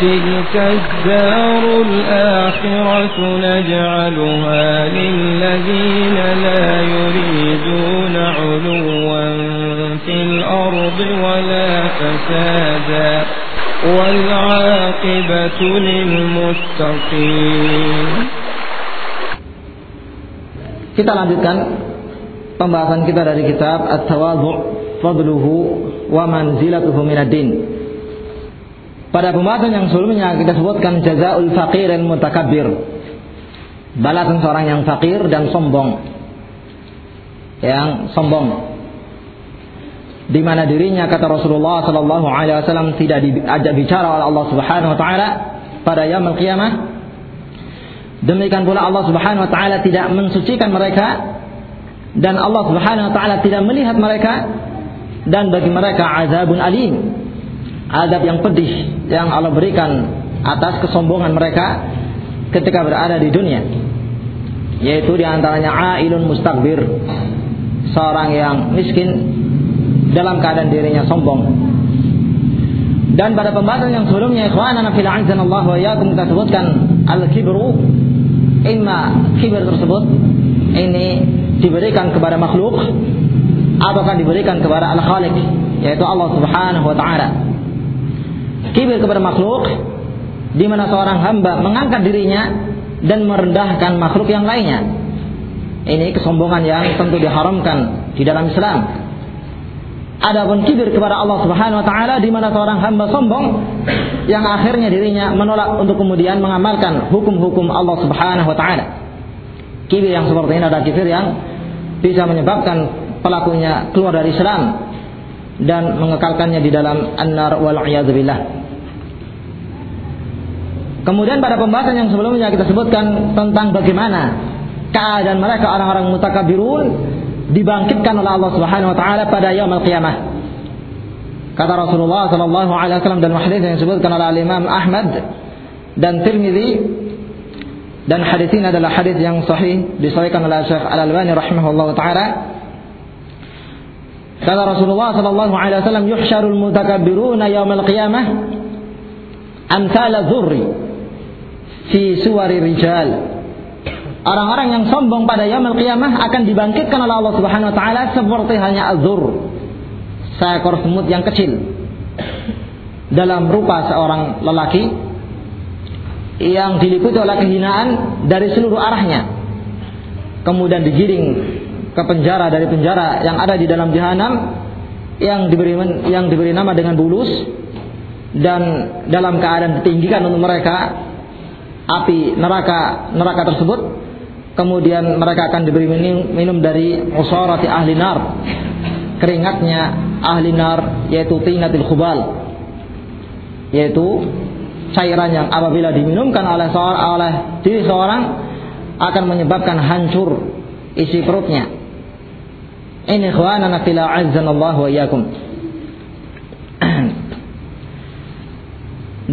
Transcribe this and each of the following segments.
تلك الدار الآخرة نجعلها للذين لا يريدون علوا في الأرض ولا فسادا والعاقبة للمتقين Kita lanjutkan pembahasan kita dari kitab At-Tawadhu' Fadluhu wa Manzilatuhu minad din. Pada pembahasan yang sebelumnya kita sebutkan jazaul faqir dan mutakabbir. Balasan seorang yang fakir dan sombong. Yang sombong. Di mana dirinya kata Rasulullah sallallahu alaihi wasallam tidak diajak bicara oleh Allah Subhanahu wa taala pada yaumul qiyamah. Demikian pula Allah Subhanahu wa taala tidak mensucikan mereka dan Allah Subhanahu wa taala tidak melihat mereka dan bagi mereka azabun alim adab yang pedih yang Allah berikan atas kesombongan mereka ketika berada di dunia. Yaitu di antaranya ailun mustakbir seorang yang miskin dalam keadaan dirinya sombong. Dan pada pembahasan yang sebelumnya ikhwanana fil Allah wa iyyakum kita sebutkan al-kibru. Imma kibir tersebut ini diberikan kepada makhluk ataukah diberikan kepada al-khaliq yaitu Allah Subhanahu wa taala kibir kepada makhluk di mana seorang hamba mengangkat dirinya dan merendahkan makhluk yang lainnya. Ini kesombongan yang tentu diharamkan di dalam Islam. Adapun kibir kepada Allah Subhanahu wa taala di mana seorang hamba sombong yang akhirnya dirinya menolak untuk kemudian mengamalkan hukum-hukum Allah Subhanahu wa taala. Kibir yang seperti ini adalah kibir yang bisa menyebabkan pelakunya keluar dari Islam dan mengekalkannya di dalam an-nar wal billah. Kemudian pada pembahasan yang sebelumnya kita sebutkan tentang bagaimana keadaan mereka orang-orang mutakabirun dibangkitkan oleh Allah Subhanahu wa taala pada yaumul qiyamah. Kata Rasulullah sallallahu alaihi wasallam dan hadis yang disebutkan oleh Imam Ahmad dan Tirmizi dan hadis ini adalah hadis yang sahih disahihkan oleh Syekh Al-Albani rahimahullah taala Kata Rasulullah sallallahu alaihi wasallam, "Yuhsyarul mutakabbiruna yaumil qiyamah amsala dzurri fi suwari rijal." Orang-orang yang sombong pada yaumil qiyamah akan dibangkitkan oleh Allah Subhanahu wa taala seperti hanya azur, seekor semut yang kecil dalam rupa seorang lelaki yang diliputi oleh kehinaan dari seluruh arahnya. Kemudian digiring ke penjara dari penjara yang ada di dalam jahanam yang diberi yang diberi nama dengan bulus dan dalam keadaan ditinggikan untuk mereka api neraka neraka tersebut kemudian mereka akan diberi minum, minum dari usarati ahli nar. Keringatnya ahli nar yaitu tinatil khubal yaitu cairan yang apabila diminumkan oleh seorang oleh diri seorang akan menyebabkan hancur isi perutnya ini ikhwanana wa iyyakum.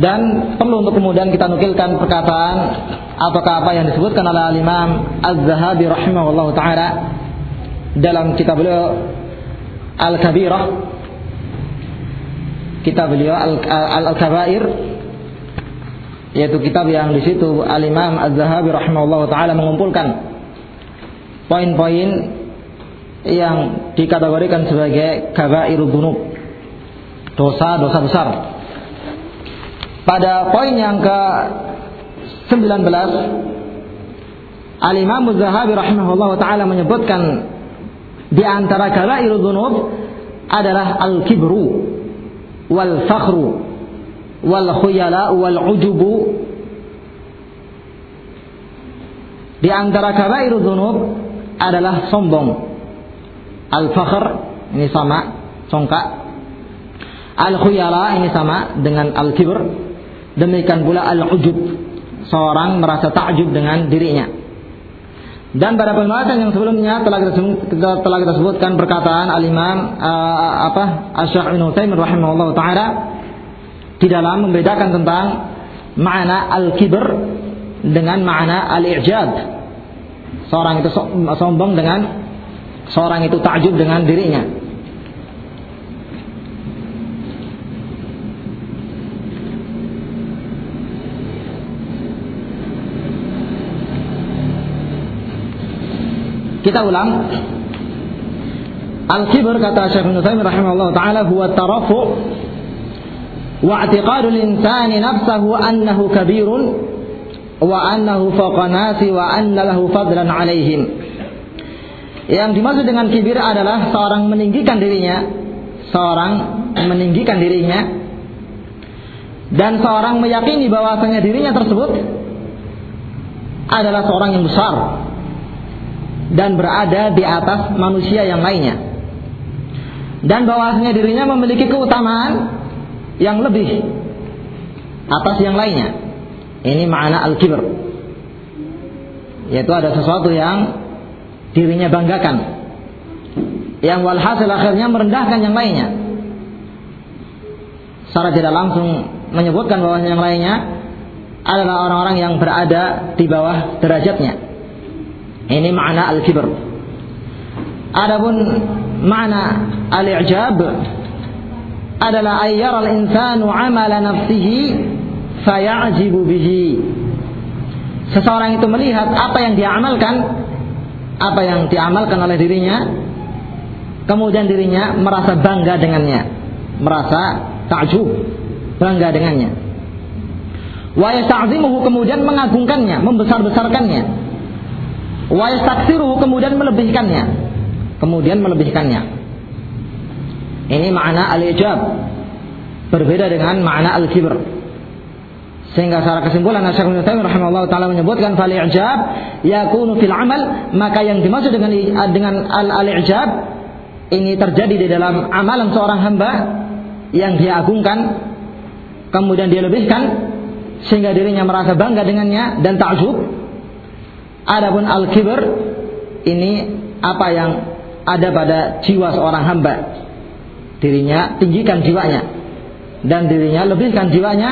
Dan perlu untuk kemudian kita nukilkan perkataan apakah apa yang disebutkan oleh Imam Az-Zahabi rahimahullah taala dalam kitab beliau Al-Kabirah kitab beliau Al-Kabair yaitu kitab yang di situ Al-Imam Az-Zahabi rahimahullah taala mengumpulkan poin-poin yang dikategorikan sebagai kabairul dzunub. Dosa-dosa besar. Pada poin yang ke 19 Al-Imam Az-Zahabi rahimahullah taala menyebutkan di antara kabairul dzunub adalah al-kibru wal fakhru wal khuyala wal ujubu di antara kabairul dzunub adalah sombong Al-fakhr ini sama congkak. Al-khuyala ini sama dengan al-kibr. Demikian pula al-ujub. Seorang merasa takjub dengan dirinya. Dan pada pembahasan yang sebelumnya telah kita, telah kita sebutkan perkataan al-Imam uh, apa Asy-Syaikh Ibnu Taimiyah rahimahullah taala di dalam membedakan tentang makna al-kibr dengan makna al-i'jab. Seorang itu sombong dengan seorang itu takjub dengan dirinya. Kita ulang. Al-kibr kata Syekh Ibnu rahimahullah taala huwa tarafu واعتقاد الإنسان نفسه nafsahu annahu kabirun wa annahu faqanasi wa anna. Yang dimaksud dengan kibir adalah seorang meninggikan dirinya, seorang meninggikan dirinya dan seorang meyakini bahwasanya dirinya tersebut adalah seorang yang besar dan berada di atas manusia yang lainnya dan bahwasanya dirinya memiliki keutamaan yang lebih atas yang lainnya. Ini makna al-kibr. Yaitu ada sesuatu yang dirinya banggakan. Yang walhasil akhirnya merendahkan yang lainnya. Secara tidak langsung menyebutkan bahwa yang lainnya adalah orang-orang yang berada di bawah derajatnya. Ini makna al-kibr. Adapun makna al-i'jab adalah ayyara al-insanu amala nafsihi faya'jibu bihi. Seseorang itu melihat apa yang dia amalkan, apa yang diamalkan oleh dirinya, kemudian dirinya merasa bangga dengannya, merasa takjub, bangga dengannya. Wa yasta'zimuhu kemudian mengagungkannya, membesar-besarkannya. Wa yastaksiruhu kemudian melebihkannya kemudian melebihkannya. Ini makna al-ijab. Berbeda dengan makna al-kibr. Sehingga secara kesimpulan Syekh Ibnu Taimiyah rahimahullah taala menyebutkan fal i'jab yakunu fil amal, maka yang dimaksud dengan dengan al-i'jab ini terjadi di dalam amalan seorang hamba yang dia agungkan kemudian dia lebihkan sehingga dirinya merasa bangga dengannya dan takjub. Adapun al-kibr ini apa yang ada pada jiwa seorang hamba. Dirinya tinggikan jiwanya dan dirinya lebihkan jiwanya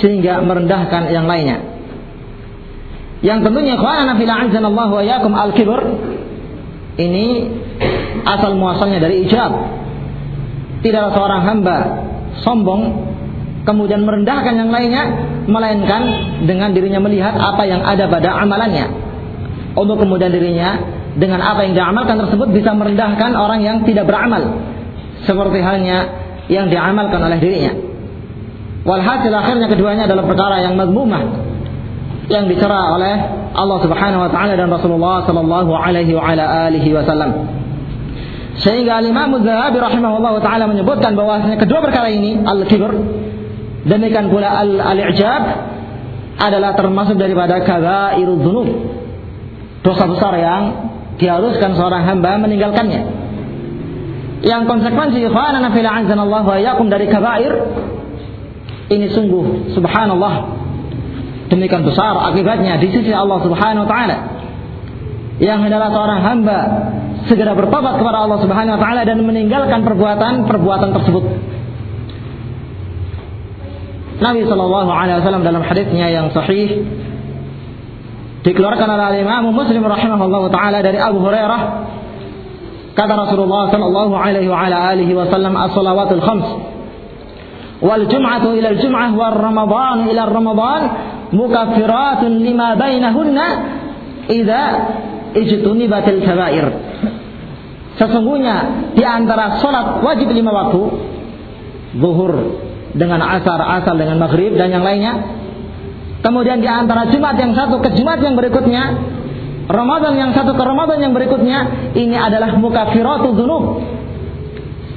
sehingga merendahkan yang lainnya. Yang tentunya khwana fil Allah wa yakum al-kibr ini asal muasalnya dari ijab. Tidaklah seorang hamba sombong kemudian merendahkan yang lainnya melainkan dengan dirinya melihat apa yang ada pada amalannya untuk kemudian dirinya dengan apa yang diamalkan tersebut bisa merendahkan orang yang tidak beramal seperti halnya yang diamalkan oleh dirinya. Walhasil akhirnya keduanya adalah perkara yang mazmumah yang dicela oleh Allah Subhanahu wa taala dan Rasulullah sallallahu alaihi wa ala alihi wasallam. Sehingga Imam Az-Zahabi rahimahullah taala menyebutkan bahwasanya kedua perkara ini al-kibr demikian pula al-i'jab adalah termasuk daripada kabairudz dzunub. Dosa besar yang diharuskan seorang hamba meninggalkannya. Yang konsekuensi ikhwanana fil Allah wa yakum dari kabair ini sungguh subhanallah demikian besar akibatnya di sisi Allah Subhanahu wa taala. Yang adalah seorang hamba segera bertobat kepada Allah Subhanahu wa taala dan meninggalkan perbuatan-perbuatan tersebut. Nabi Shallallahu Alaihi Wasallam dalam hadisnya yang sahih dikeluarkan oleh Imam Muslim rahimahullah taala dari Abu Hurairah kata Rasulullah sallallahu alaihi wasallam as-salawatul khams wal jum'atu ila al-jum'ah wal ramadan ila ramadan mukaffiratun lima bainahunna idza ijtunibatil kabair sesungguhnya di antara salat wajib lima waktu zuhur dengan asar, asal dengan maghrib dan yang lainnya Kemudian di antara Jumat yang satu ke Jumat yang berikutnya, Ramadan yang satu ke Ramadan yang berikutnya, ini adalah mukafiratu dzunub.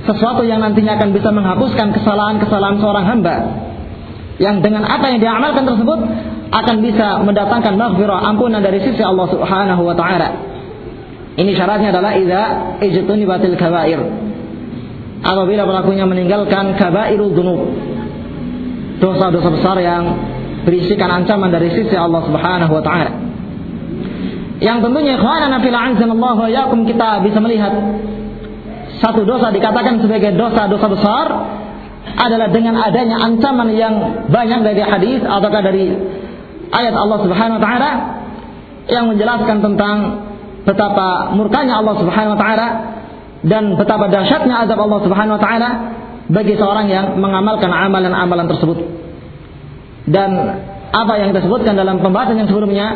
Sesuatu yang nantinya akan bisa menghapuskan kesalahan-kesalahan seorang hamba. Yang dengan apa yang diamalkan tersebut akan bisa mendatangkan maghfirah ampunan dari sisi Allah Subhanahu wa taala. Ini syaratnya adalah idza ijtunibatil kabair. Apabila pelakunya meninggalkan kabairul dzunub. Dosa-dosa besar yang berisikan ancaman dari sisi Allah Subhanahu wa taala. Yang tentunya ikhwanana fil Allah wa yakum kita bisa melihat satu dosa dikatakan sebagai dosa-dosa besar adalah dengan adanya ancaman yang banyak dari hadis ataukah dari ayat Allah Subhanahu wa taala yang menjelaskan tentang betapa murkanya Allah Subhanahu wa taala dan betapa dahsyatnya azab Allah Subhanahu wa taala bagi seorang yang mengamalkan amalan-amalan tersebut. Dan apa yang kita sebutkan dalam pembahasan yang sebelumnya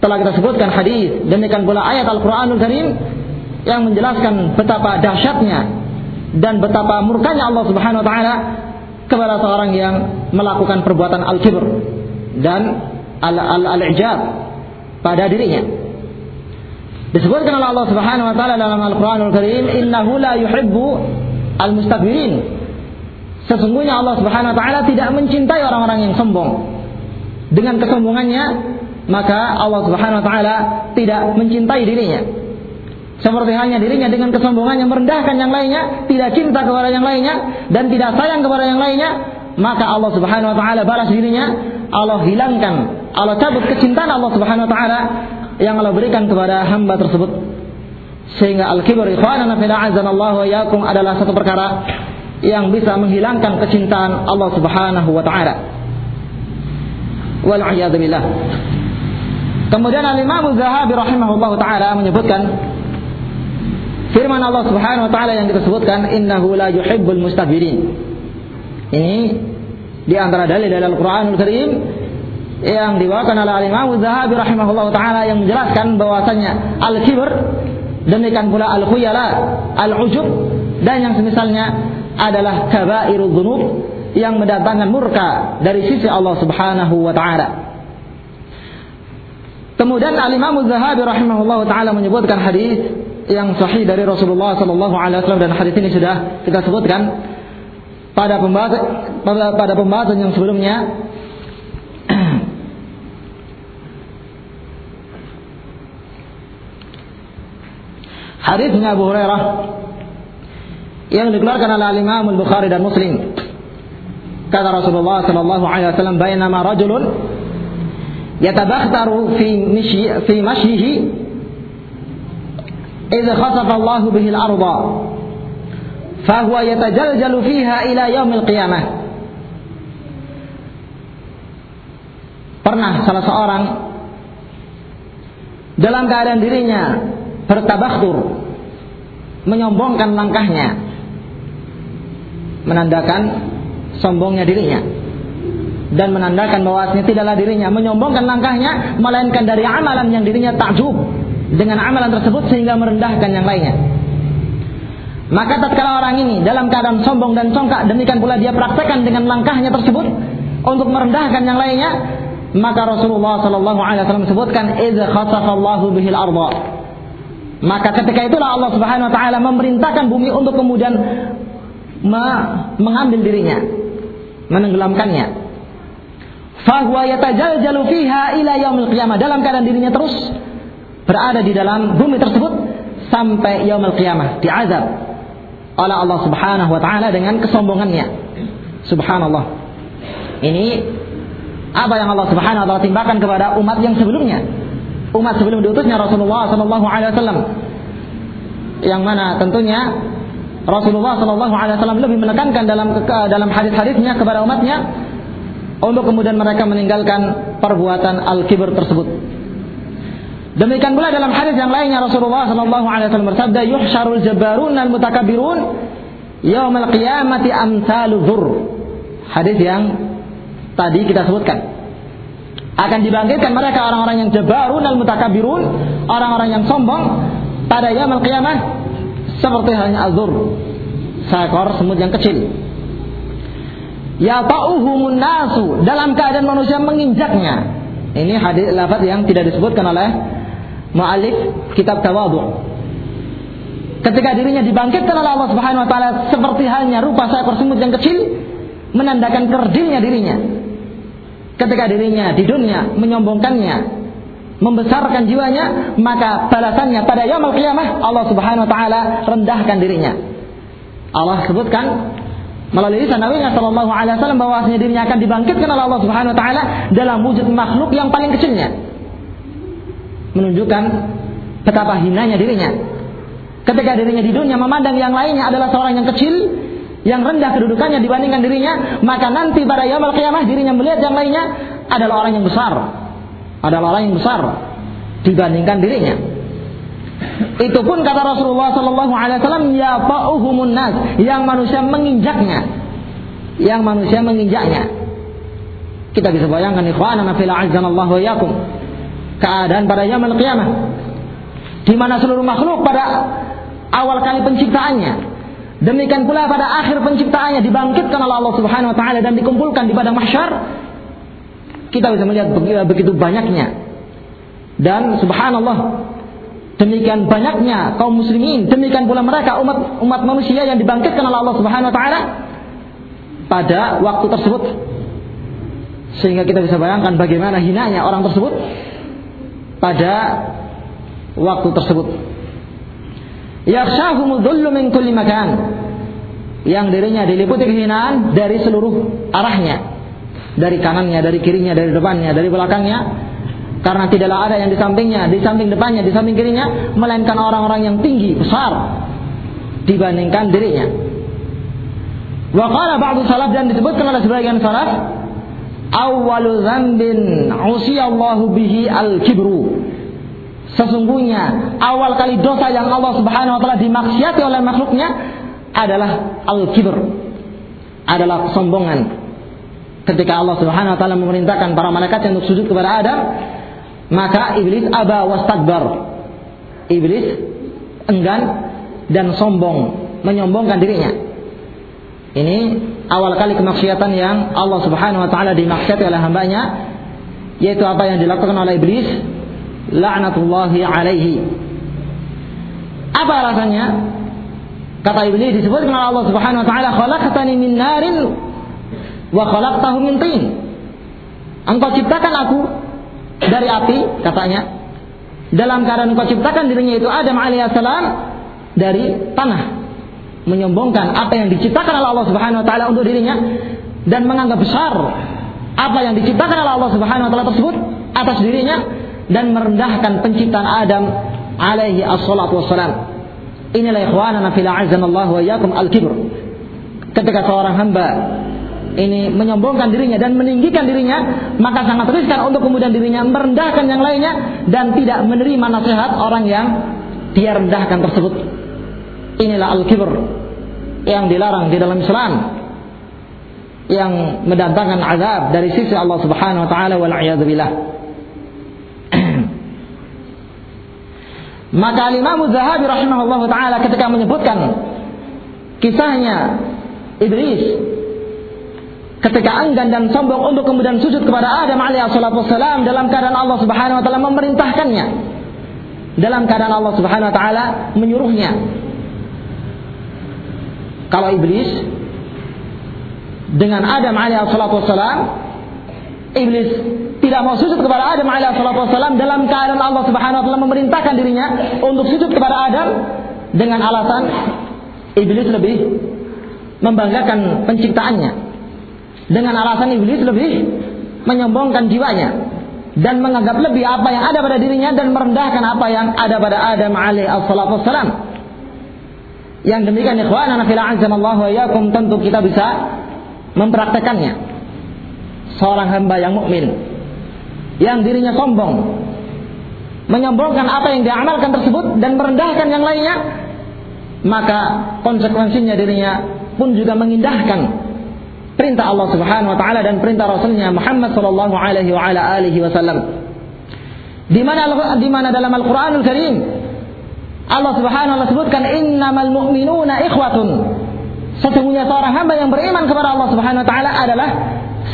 telah kita sebutkan hadis, demikian pula ayat Al-Qur'anul Karim yang menjelaskan betapa dahsyatnya dan betapa murkanya Allah Subhanahu wa taala kepada seorang yang melakukan perbuatan al-kibr dan al-ijab pada dirinya. Disebutkan oleh Allah Subhanahu wa taala dalam Al-Qur'anul Karim, "Innahu la yuhibbu al-mustakbirin." Sesungguhnya Allah Subhanahu wa taala tidak mencintai orang-orang yang sombong. Dengan kesombongannya, maka Allah Subhanahu wa taala tidak mencintai dirinya. Seperti halnya dirinya dengan kesombongannya merendahkan yang lainnya, tidak cinta kepada yang lainnya dan tidak sayang kepada yang lainnya, maka Allah Subhanahu wa taala balas dirinya, Allah hilangkan, Allah cabut kecintaan Allah Subhanahu wa taala yang Allah berikan kepada hamba tersebut. Sehingga al-kibr ikhwanana fil Allah wa yakum adalah satu perkara yang bisa menghilangkan kecintaan Allah Subhanahu wa taala wal. Kemudian Al-Imam Zahabi rahimahullah taala menyebutkan firman Allah Subhanahu wa taala yang kita sebutkan innahu la yuhibbul mustakbirin. Ini di antara dalil dari Al-Qur'anul Karim yang dibawakan oleh Al-Imam Zahabi rahimahullah taala yang menjelaskan bahwasanya al-kibr demikian pula al-khuyala, al-ujub dan yang semisalnya adalah kabairul dzunub yang mendatangkan murka dari sisi Allah Subhanahu wa taala. Kemudian Al-Imam Az-Zahabi rahimahullah taala menyebutkan hadis yang sahih dari Rasulullah sallallahu alaihi wasallam dan hadis ini sudah kita sebutkan. Pada pembahasan pada, pada pembahasan yang sebelumnya hadisnya Abu Hurairah yang dikeluarkan oleh Imam Al-Bukhari dan Muslim. Kata Rasulullah sallallahu alaihi wasallam, "Bainama rajulun yatabakhtaru fi mashyihi idza khasafa Allah bihi al-ardha fahuwa yatajaljalu fiha ila yaumil qiyamah." Pernah salah seorang dalam keadaan dirinya bertabakhtur menyombongkan langkahnya menandakan sombongnya dirinya dan menandakan bahwasanya tidaklah dirinya menyombongkan langkahnya melainkan dari amalan yang dirinya takjub dengan amalan tersebut sehingga merendahkan yang lainnya. Maka tatkala orang ini dalam keadaan sombong dan congkak demikian pula dia praktekkan dengan langkahnya tersebut untuk merendahkan yang lainnya, maka Rasulullah Shallallahu alaihi wasallam sebutkan idz khasafallahu bihil arda. Maka ketika itulah Allah Subhanahu wa taala memerintahkan bumi untuk kemudian mengambil dirinya menenggelamkannya. Fahuwa yatajaljalu fiha ila yaumil. Dalam keadaan dirinya terus berada di dalam bumi tersebut sampai yaumil qiyamah, diazab oleh Allah Subhanahu wa taala dengan kesombongannya. Subhanallah. Ini apa yang Allah Subhanahu wa taala timpakan kepada umat yang sebelumnya. Umat sebelum diutusnya Rasulullah sallallahu alaihi wasallam. Yang mana tentunya Rasulullah Shallallahu Alaihi Wasallam lebih menekankan dalam dalam hadis-hadisnya kepada umatnya untuk kemudian mereka meninggalkan perbuatan al-kibr tersebut. Demikian pula dalam hadis yang lainnya Rasulullah Shallallahu Alaihi Wasallam bersabda, "Yuhsyarul jabarun al mutakabirun al qiyamati amsalu dzur." Hadis yang tadi kita sebutkan. Akan dibangkitkan mereka orang-orang yang jabarun al mutakabirun, orang-orang yang sombong pada yaumul qiyamah seperti halnya azur seekor semut yang kecil ya ta'uhumun nasu dalam keadaan manusia menginjaknya ini hadis lafaz yang tidak disebutkan oleh mu'alif kitab tawadhu ketika dirinya dibangkitkan oleh Allah Subhanahu wa taala seperti halnya rupa seekor semut yang kecil menandakan kerdilnya dirinya ketika dirinya di dunia menyombongkannya membesarkan jiwanya, maka balasannya pada yaumul qiyamah Allah Subhanahu wa taala rendahkan dirinya. Allah sebutkan melalui lisan Nabi sallallahu alaihi wasallam bahwasanya dirinya akan dibangkitkan oleh Allah Subhanahu wa taala dalam wujud makhluk yang paling kecilnya. Menunjukkan betapa hinanya dirinya. Ketika dirinya di dunia memandang yang lainnya adalah seorang yang kecil, yang rendah kedudukannya dibandingkan dirinya, maka nanti pada yaumul qiyamah dirinya melihat yang lainnya adalah orang yang besar, adalah orang yang besar dibandingkan dirinya. Itu pun kata Rasulullah Sallallahu Alaihi Wasallam ya fa'uhumun nas yang manusia menginjaknya, yang manusia menginjaknya. Kita bisa bayangkan ikhwanana fil Allah wa yakum. Keadaan pada yaumul qiyamah. Di mana seluruh makhluk pada awal kali penciptaannya. Demikian pula pada akhir penciptaannya dibangkitkan oleh Allah Subhanahu wa taala dan dikumpulkan di padang mahsyar. Kita bisa melihat begitu banyaknya. Dan subhanallah demikian banyaknya kaum muslimin demikian pula mereka umat umat manusia yang dibangkitkan oleh Allah Subhanahu wa taala pada waktu tersebut. Sehingga kita bisa bayangkan bagaimana hinanya orang tersebut pada waktu tersebut. Yakhshahumul dhullu min kulli makan. Yang dirinya diliputi kehinaan dari seluruh arahnya. Dari kanannya, dari kirinya, dari depannya, dari belakangnya. Karena tidaklah ada yang di sampingnya, di samping depannya, di samping kirinya, melainkan orang-orang yang tinggi, besar dibandingkan dirinya. Wa qala ba'du salaf dan disebutkan oleh sebagian salaf, awwalu dzambin usiyallahu bihi al-kibru. Sesungguhnya awal kali dosa yang Allah Subhanahu wa taala dimaksiati oleh makhluknya adalah al-kibr. Adalah kesombongan. Ketika Allah Subhanahu wa taala memerintahkan para malaikat untuk sujud kepada Adam, maka iblis aba wastakbar. Iblis enggan dan sombong, menyombongkan dirinya. Ini awal kali kemaksiatan yang Allah Subhanahu wa taala dimaksiati oleh hambanya yaitu apa yang dilakukan oleh iblis laknatullahi alaihi. Apa alasannya? Kata iblis disebutkan oleh Allah Subhanahu wa taala khalaqtani min narin wa khalaqtahu min tin. Engkau ciptakan aku dari api katanya. Dalam keadaan engkau ciptakan dirinya itu Adam alaihissalam dari tanah menyombongkan apa yang diciptakan oleh Allah Subhanahu wa taala untuk dirinya dan menganggap besar apa yang diciptakan oleh Allah Subhanahu wa taala tersebut atas dirinya dan merendahkan penciptaan Adam alaihi assalatu wassalam. Inilah ikhwanana fil Allah wa yakum al-kibr. Ketika seorang hamba ini menyombongkan dirinya dan meninggikan dirinya, maka sangat riskan untuk kemudian dirinya merendahkan yang lainnya dan tidak menerima nasihat orang yang dia rendahkan tersebut. Inilah al-kibr yang dilarang di dalam Islam yang mendatangkan azab dari sisi Allah Subhanahu wa taala wal billah. Maka Imam Zahabi rahimahullah taala ketika menyebutkan kisahnya Iblis ketika enggan dan sombong untuk kemudian sujud kepada Adam alaihi wasallam dalam keadaan Allah Subhanahu wa taala memerintahkannya dalam keadaan Allah Subhanahu wa taala menyuruhnya kalau iblis dengan Adam alaihi wassalam iblis tidak mau sujud kepada Adam alaihi wassalam dalam keadaan Allah Subhanahu wa taala memerintahkan dirinya untuk sujud kepada Adam dengan alasan iblis lebih membanggakan penciptaannya. Dengan alasan iblis lebih menyombongkan jiwanya dan menganggap lebih apa yang ada pada dirinya dan merendahkan apa yang ada pada Adam alaihi wassalam yang demikian ikhwan anak fil Allah wa yakum tentu kita bisa mempraktekannya. Seorang hamba yang mukmin yang dirinya sombong menyombongkan apa yang diamalkan tersebut dan merendahkan yang lainnya maka konsekuensinya dirinya pun juga mengindahkan perintah Allah Subhanahu wa taala dan perintah Rasulnya Muhammad sallallahu alaihi wa ala alihi wasallam. Di mana di mana dalam Al-Qur'anul Karim Allah Subhanahu wa sebutkan innamal mu'minuna ikhwatun. Sesungguhnya seorang hamba yang beriman kepada Allah Subhanahu wa taala adalah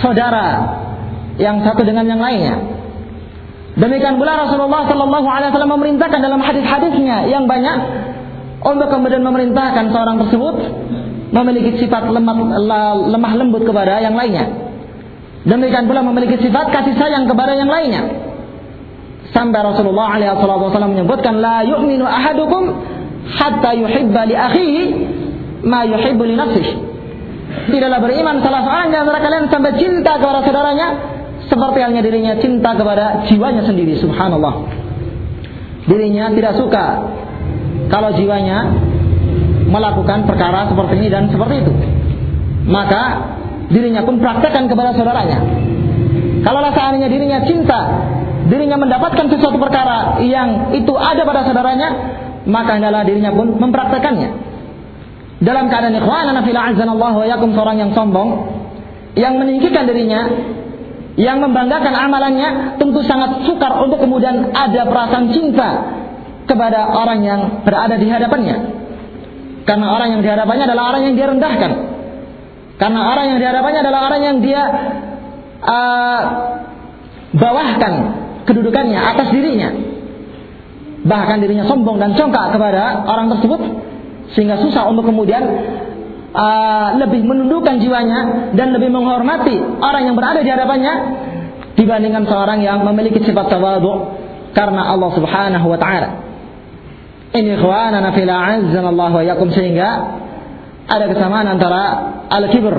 saudara yang satu dengan yang lainnya. Demikian pula Rasulullah Sallallahu Alaihi Wasallam memerintahkan dalam hadis-hadisnya yang banyak untuk kemudian memerintahkan seorang tersebut memiliki sifat lemah, lemah lembut kepada yang lainnya. Demikian pula memiliki sifat kasih sayang kepada yang lainnya. Sampai Rasulullah SAW menyebutkan la yu'minu ahadukum hatta yuhibba li akhihi ma yuhibbu li nafsihi. Tidaklah beriman salah seorang di antara kalian sampai cinta kepada saudaranya seperti halnya dirinya cinta kepada jiwanya sendiri. Subhanallah. Dirinya tidak suka kalau jiwanya melakukan perkara seperti ini dan seperti itu. Maka dirinya pun praktekkan kepada saudaranya. Kalau seandainya dirinya cinta dirinya mendapatkan sesuatu perkara yang itu ada pada saudaranya, maka adalah dirinya pun mempraktekannya. Dalam keadaan ikhwanana fil azanallahu wa yakum seorang yang sombong yang meninggikan dirinya yang membanggakan amalannya tentu sangat sukar untuk kemudian ada perasaan cinta kepada orang yang berada di hadapannya. Karena orang yang di hadapannya adalah orang yang dia rendahkan. Karena orang yang di hadapannya adalah orang yang dia uh, bawahkan kedudukannya atas dirinya. Bahkan dirinya sombong dan congkak kepada orang tersebut sehingga susah untuk kemudian uh, lebih menundukkan jiwanya dan lebih menghormati orang yang berada di hadapannya dibandingkan seorang yang memiliki sifat tawadhu karena Allah Subhanahu wa taala. Ini ikhwanana fil Allah wa yakum sehingga ada kesamaan antara al-kibr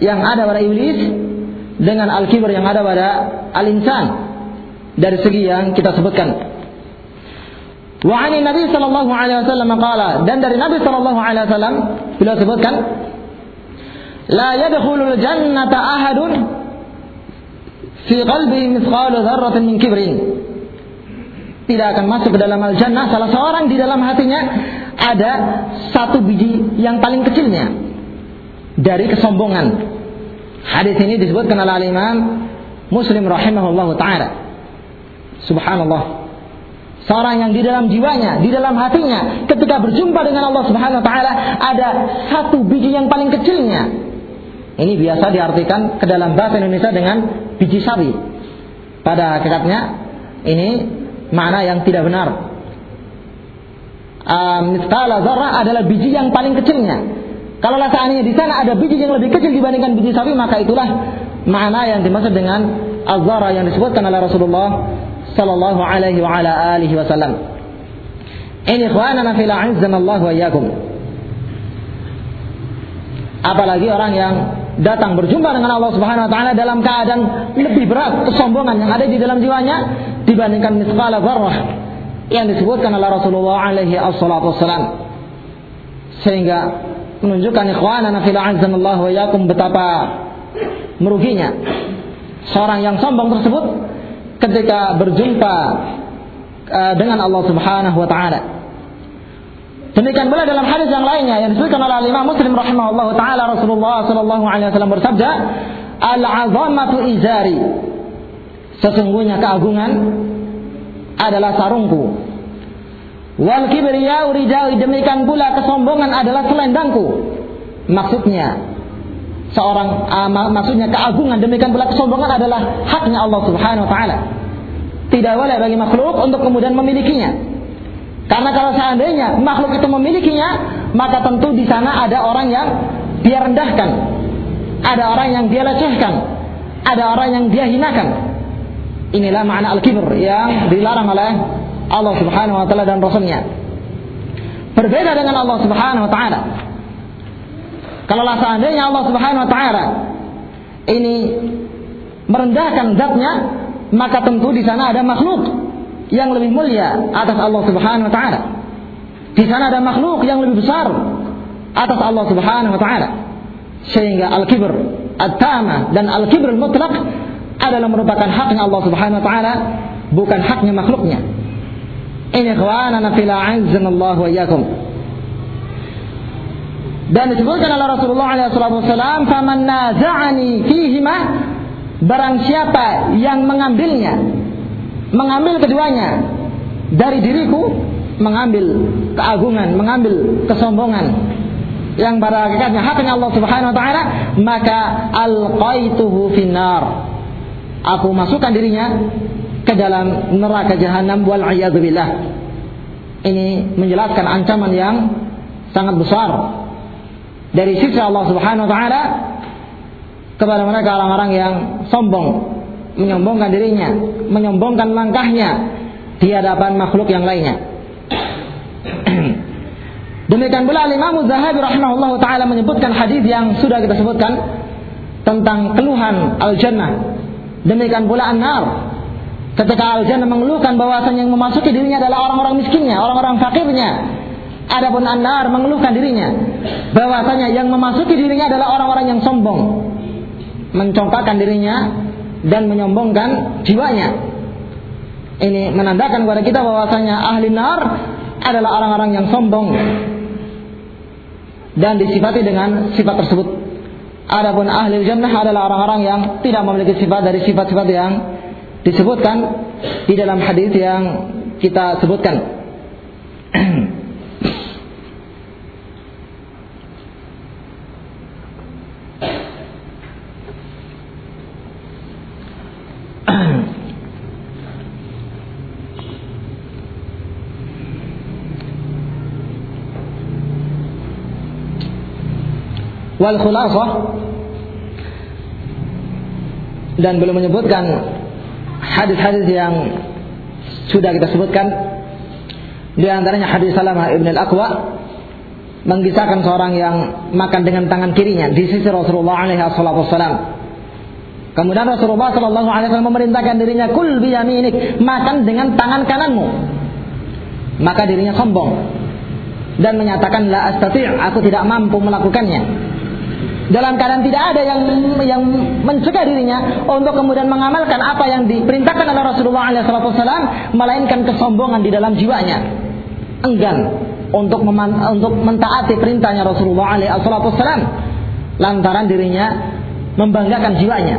yang ada pada iblis dengan al-kibr yang ada pada al-insan dari segi yang kita sebutkan. Wa ani Nabi sallallahu alaihi wasallam qala dan dari Nabi sallallahu alaihi wasallam beliau sebutkan la yadkhulul jannata ahadun fi qalbi mithqalu dzarratin min kibrin. Tidak akan masuk ke dalam al-jannah salah seorang di dalam hatinya ada satu biji yang paling kecilnya dari kesombongan. Hadis ini disebutkan oleh Imam Muslim rahimahullah taala subhanallah Seorang yang di dalam jiwanya, di dalam hatinya, ketika berjumpa dengan Allah Subhanahu wa taala ada satu biji yang paling kecilnya. Ini biasa diartikan ke dalam bahasa Indonesia dengan biji sawi. Pada hakikatnya ini makna yang tidak benar. Miskala zarrah adalah biji yang paling kecilnya. Kalau seandainya di sana ada biji yang lebih kecil dibandingkan biji sawi, maka itulah makna yang dimaksud dengan azara yang disebutkan oleh Rasulullah sallallahu alaihi wa ala alihi wasallam. Ini ikhwanana fil Allah wa iyyakum. Apalagi orang yang datang berjumpa dengan Allah Subhanahu wa taala dalam keadaan lebih berat kesombongan yang ada di dalam jiwanya dibandingkan misqala dzarrah yang disebutkan oleh Rasulullah alaihi wassalatu wassalam. Sehingga menunjukkan ikhwanana fil Allah wa iyyakum betapa meruginya seorang yang sombong tersebut ketika berjumpa uh, dengan Allah Subhanahu wa taala. Demikian pula dalam hadis yang lainnya yang disebutkan oleh Imam Muslim rahimahullah taala Rasulullah sallallahu alaihi wasallam bersabda, "Al-'azamatu izari." Sesungguhnya keagungan adalah sarungku. Wal kibriyau ridai demikian pula kesombongan adalah selendangku. Maksudnya seorang uh, maksudnya keagungan demikian pula kesombongan adalah haknya Allah Subhanahu wa taala. Tidak boleh bagi makhluk untuk kemudian memilikinya. Karena kalau seandainya makhluk itu memilikinya, maka tentu di sana ada orang yang dia rendahkan. Ada orang yang dia lecehkan. Ada orang yang dia hinakan. Inilah makna al-kibr yang dilarang oleh Allah Subhanahu wa taala dan Rasulnya. Berbeda dengan Allah Subhanahu wa taala. Kalaulah seandainya Allah Subhanahu wa taala ini merendahkan zatnya, maka tentu di sana ada makhluk yang lebih mulia atas Allah Subhanahu wa taala. Di sana ada makhluk yang lebih besar atas Allah Subhanahu wa taala. Sehingga al-kibr, at-tama dan al-kibr mutlak adalah merupakan haknya Allah Subhanahu wa taala, bukan haknya makhluknya. Ini ikhwanana fil Allah wa iyyakum. Dan disebutkan oleh Rasulullah SAW, "Faman naza'ani fihima barang siapa yang mengambilnya, mengambil keduanya dari diriku, mengambil keagungan, mengambil kesombongan yang pada hakikatnya haknya Allah Subhanahu wa taala, maka alqaituhu finnar. Aku masukkan dirinya ke dalam neraka jahanam wal billah. Ini menjelaskan ancaman yang sangat besar dari sisi Allah Subhanahu wa taala kepada mereka orang-orang yang sombong, menyombongkan dirinya, menyombongkan langkahnya di hadapan makhluk yang lainnya. Demikian pula Imam Zahabi rahimahullah taala menyebutkan hadis yang sudah kita sebutkan tentang keluhan al-jannah. Demikian pula an-nar. Ketika al-jannah mengeluhkan bahwasanya yang memasuki dirinya adalah orang-orang miskinnya, orang-orang fakirnya, Adapun An-Nar mengeluhkan dirinya bahwasanya yang memasuki dirinya adalah orang-orang yang sombong, mencongkakkan dirinya dan menyombongkan jiwanya. Ini menandakan kepada kita bahwasanya ahli nar adalah orang-orang yang sombong dan disifati dengan sifat tersebut. Adapun ahli jannah adalah orang-orang yang tidak memiliki sifat dari sifat-sifat yang disebutkan di dalam hadis yang kita sebutkan. wal khulasah dan belum menyebutkan hadis-hadis yang sudah kita sebutkan di antaranya hadis Salamah Ibn Al-Aqwa mengisahkan seorang yang makan dengan tangan kirinya di sisi Rasulullah alaihi wasallam. Kemudian Rasulullah sallallahu alaihi wasallam memerintahkan dirinya kul biyaminik, makan dengan tangan kananmu. Maka dirinya sombong dan menyatakan la astati' aku tidak mampu melakukannya dalam keadaan tidak ada yang yang mencegah dirinya untuk kemudian mengamalkan apa yang diperintahkan oleh Rasulullah SAW, melainkan kesombongan di dalam jiwanya, enggan untuk untuk mentaati perintahnya Rasulullah SAW, lantaran dirinya membanggakan jiwanya.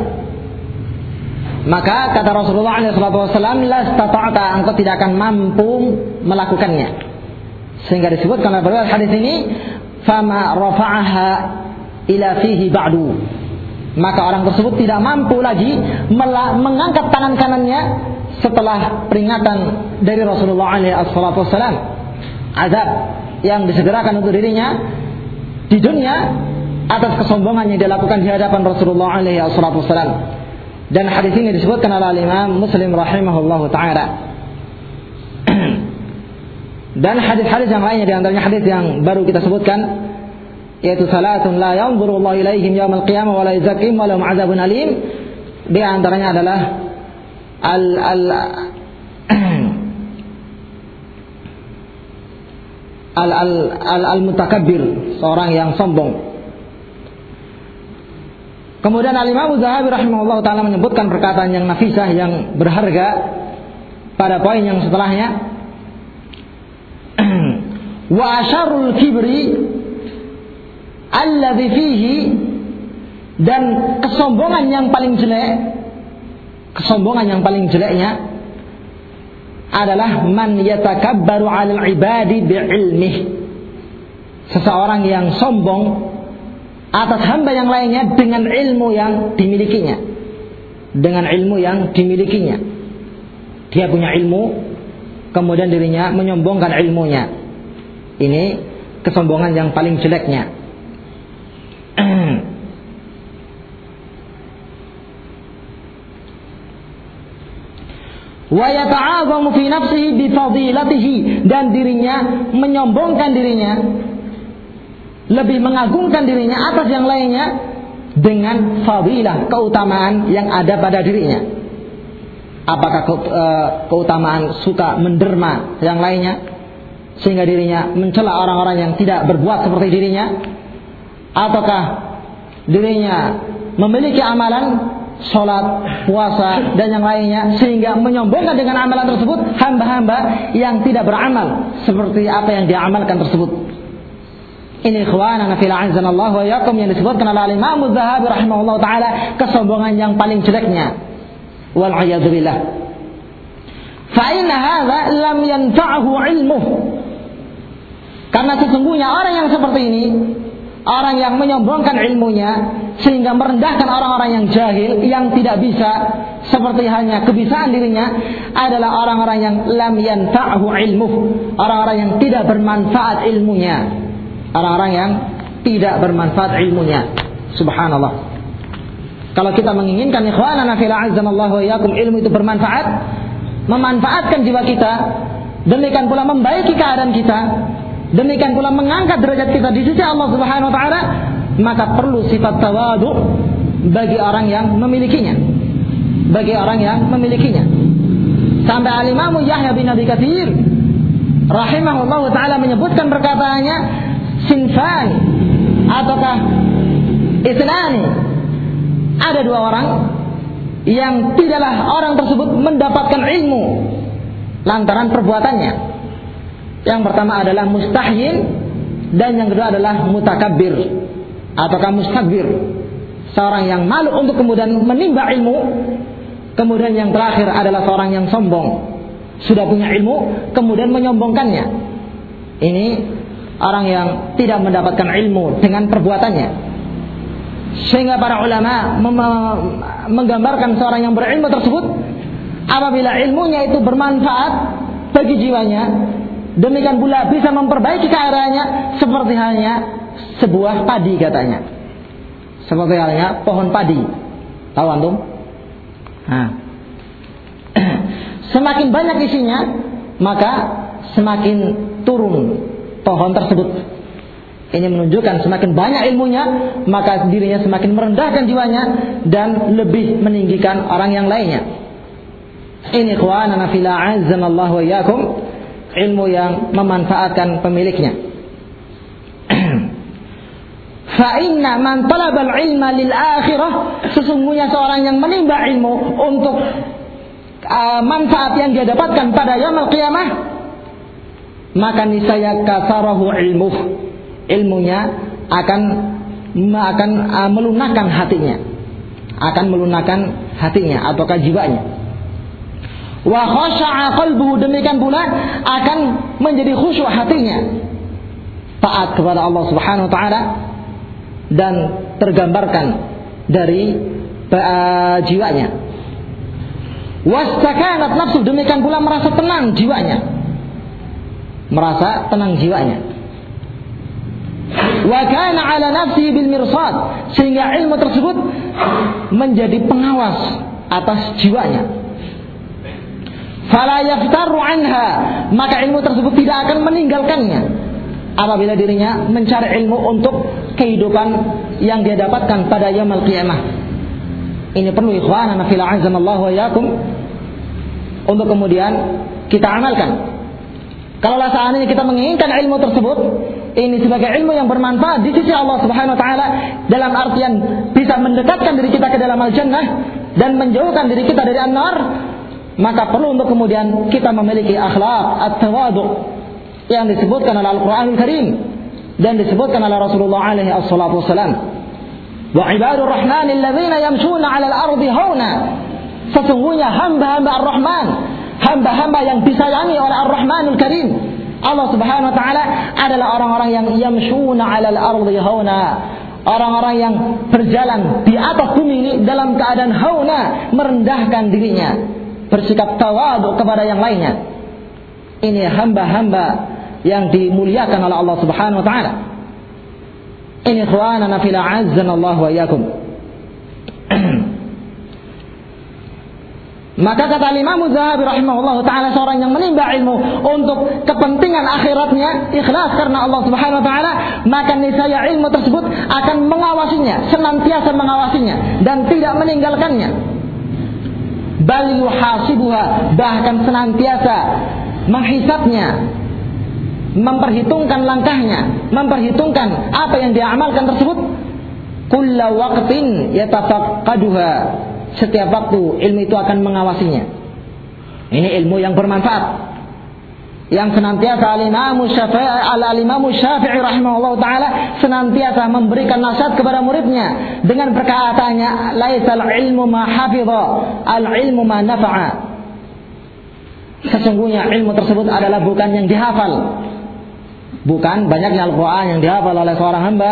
Maka kata Rasulullah SAW, la engkau tidak akan mampu melakukannya. Sehingga disebutkan oleh hadis ini, fama rafa'aha ila fihi ba'du. Maka orang tersebut tidak mampu lagi mengangkat tangan kanannya setelah peringatan dari Rasulullah wasallam azab yang disegerakan untuk dirinya di dunia atas kesombongan yang dilakukan di hadapan Rasulullah wasallam dan hadis ini disebutkan oleh Imam Muslim rahimahullah taala. Dan hadis-hadis yang lainnya di antaranya hadis yang baru kita sebutkan yaitu salatun la yanzuru Allah ilaihim yaumil qiyamah wa la yuzakkihim wa lahum adzabun alim. Di antaranya adalah al al al al al, al mutakabbir seorang yang sombong. Kemudian Al Imam Zahabi rahimahullah taala menyebutkan perkataan yang nafisah yang berharga pada poin yang setelahnya. Wa asyarul kibri alladzi fihi. Dan kesombongan yang paling jelek kesombongan yang paling jeleknya adalah man yatakabbaru 'alal ibadi bi'ilmih. Seseorang yang sombong atas hamba yang lainnya dengan ilmu yang dimilikinya. Dengan ilmu yang dimilikinya. Dia punya ilmu kemudian dirinya menyombongkan ilmunya. Ini kesombongan yang paling jeleknya wa yata'azamu fi nafsihi bi dan dirinya menyombongkan dirinya lebih mengagungkan dirinya atas yang lainnya dengan fadilah keutamaan yang ada pada dirinya. Apakah eh, keutamaan suka menderma yang lainnya sehingga dirinya mencela orang-orang yang tidak berbuat seperti dirinya? Ataukah dirinya memiliki amalan sholat, puasa, dan yang lainnya sehingga menyombongkan dengan amalan tersebut hamba-hamba yang tidak beramal seperti apa yang diamalkan tersebut. Ini ikhwanana fil Allah wa yakum yang disebutkan oleh Imam Zahabi rahimahullah taala kesombongan yang paling jeleknya. Wal billah. Fa inna hadza lam yanfa'hu ilmuh. Karena sesungguhnya orang yang seperti ini orang yang menyombongkan ilmunya sehingga merendahkan orang-orang yang jahil yang tidak bisa seperti hanya kebisaan dirinya adalah orang-orang yang lam yanfa'hu ilmu orang-orang yang tidak bermanfaat ilmunya. Orang-orang yang tidak bermanfaat ilmunya. Subhanallah. Kalau kita menginginkan ikhwanana fil azzanallahu wa iyyakum ilmu itu bermanfaat memanfaatkan jiwa kita demikian pula membaiki keadaan kita demikian pula mengangkat derajat kita di sisi Allah Subhanahu wa taala, maka perlu sifat tawadu bagi orang yang memilikinya. Bagi orang yang memilikinya. Sampai al-Imam Yahya bin Abi Katsir rahimahullah taala menyebutkan perkataannya sinfan ataukah isnani ada dua orang yang tidaklah orang tersebut mendapatkan ilmu lantaran perbuatannya yang pertama adalah mustahyin dan yang kedua adalah mutakabbir ataukah mustakbir. seorang yang malu untuk kemudian menimba ilmu, kemudian yang terakhir adalah seorang yang sombong. Sudah punya ilmu, kemudian menyombongkannya. Ini orang yang tidak mendapatkan ilmu dengan perbuatannya. Sehingga para ulama menggambarkan seorang yang berilmu tersebut apabila ilmunya itu bermanfaat bagi jiwanya, demikian pula bisa memperbaiki keadaannya seperti halnya sebuah padi katanya. Seperti halnya pohon padi. Tahu antum? Nah. Semakin banyak isinya, maka semakin turun pohon tersebut. Ini menunjukkan semakin banyak ilmunya, maka dirinya semakin merendahkan jiwanya dan lebih meninggikan orang yang lainnya. Ini ikhwanana fila azzanallahu wa iyyakum ilmu yang memanfaatkan pemiliknya. Fa inna man talabal ilma lil akhirah sesungguhnya seorang yang menimba ilmu untuk uh, manfaat yang dia dapatkan pada yaumul qiyamah maka niscaya kasarahu ilmu. Ilmunya akan akan uh, melunakkan hatinya. Akan melunakkan hatinya ataukah jiwanya wa khasha'a qalbuhu demikian pula akan menjadi khusyuk hatinya. Taat kepada Allah Subhanahu wa taala dan tergambarkan dari uh, jiwanya. Wastakanat nafsu demikian pula merasa tenang jiwanya. Merasa tenang jiwanya. Wa kana ala nafsi bil mirsad sehingga ilmu tersebut menjadi pengawas atas jiwanya fala yaftaru anha. Maka ilmu tersebut tidak akan meninggalkannya. Apabila dirinya mencari ilmu untuk kehidupan yang dia dapatkan pada yaumul qiyamah. Ini perlu ikhwanana fil azanallahu wa yakum untuk kemudian kita amalkan. Kalau seandainya kita menginginkan ilmu tersebut ini sebagai ilmu yang bermanfaat di sisi Allah Subhanahu wa taala dalam artian bisa mendekatkan diri kita ke dalam al-jannah dan menjauhkan diri kita dari an-nar maka perlu untuk kemudian kita memiliki akhlak at-tawadu yang disebutkan oleh Al-Qur'anul Karim dan disebutkan oleh Rasulullah alaihi wassalatu wassalam. Wa ibadur rahman alladzina yamshuna 'alal ardi hauna sesungguhnya hamba-hamba Ar-Rahman hamba-hamba yang disayangi oleh Ar-Rahmanul Karim. Allah Subhanahu wa taala adalah orang-orang yang yamshuna 'alal ardi hauna. Orang-orang yang berjalan di atas bumi ini dalam keadaan hauna, merendahkan dirinya, bersikap tawadu kepada yang lainnya. Ini hamba-hamba yang dimuliakan oleh Allah Subhanahu wa taala. Ini ikhwanana fil azzana Allah wa iyyakum. Maka kata Imam Zahabi rahimahullah taala seorang yang menimba ilmu untuk kepentingan akhiratnya ikhlas karena Allah Subhanahu wa taala, maka niscaya ilmu tersebut akan mengawasinya, senantiasa mengawasinya dan tidak meninggalkannya. Bal yuhasibuha bahkan senantiasa menghisapnya, memperhitungkan langkahnya, memperhitungkan apa yang dia amalkan tersebut. Kulla waqtin yatafaqqaduha setiap waktu ilmu itu akan mengawasinya. Ini ilmu yang bermanfaat. Yang senantiasa al-Imam Syafi'i al-Imam Syafi'i rahimahullah taala senantiasa memberikan nasihat kepada muridnya dengan perkataannya laisal ilmu ma hafidha al-ilmu ma nafa'a. Sesungguhnya ilmu tersebut adalah bukan yang dihafal. Bukan banyaknya Al-Qur'an yang dihafal oleh seorang hamba,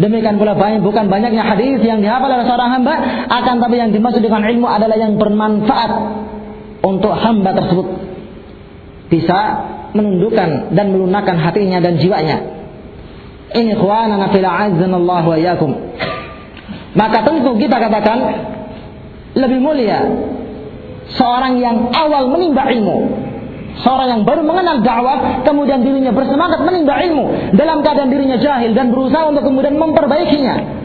Demikian pula banyak, bukan banyaknya hadis yang dihafal oleh seorang hamba, akan tapi yang dimaksud dengan ilmu adalah yang bermanfaat untuk hamba tersebut. Bisa menundukkan dan melunakkan hatinya dan jiwanya. Ini khwanana fil Allah wa yakum. Maka tentu kita katakan lebih mulia seorang yang awal menimba ilmu Seorang yang baru mengenal dakwah, kemudian dirinya bersemangat menimba ilmu dalam keadaan dirinya jahil dan berusaha untuk kemudian memperbaikinya.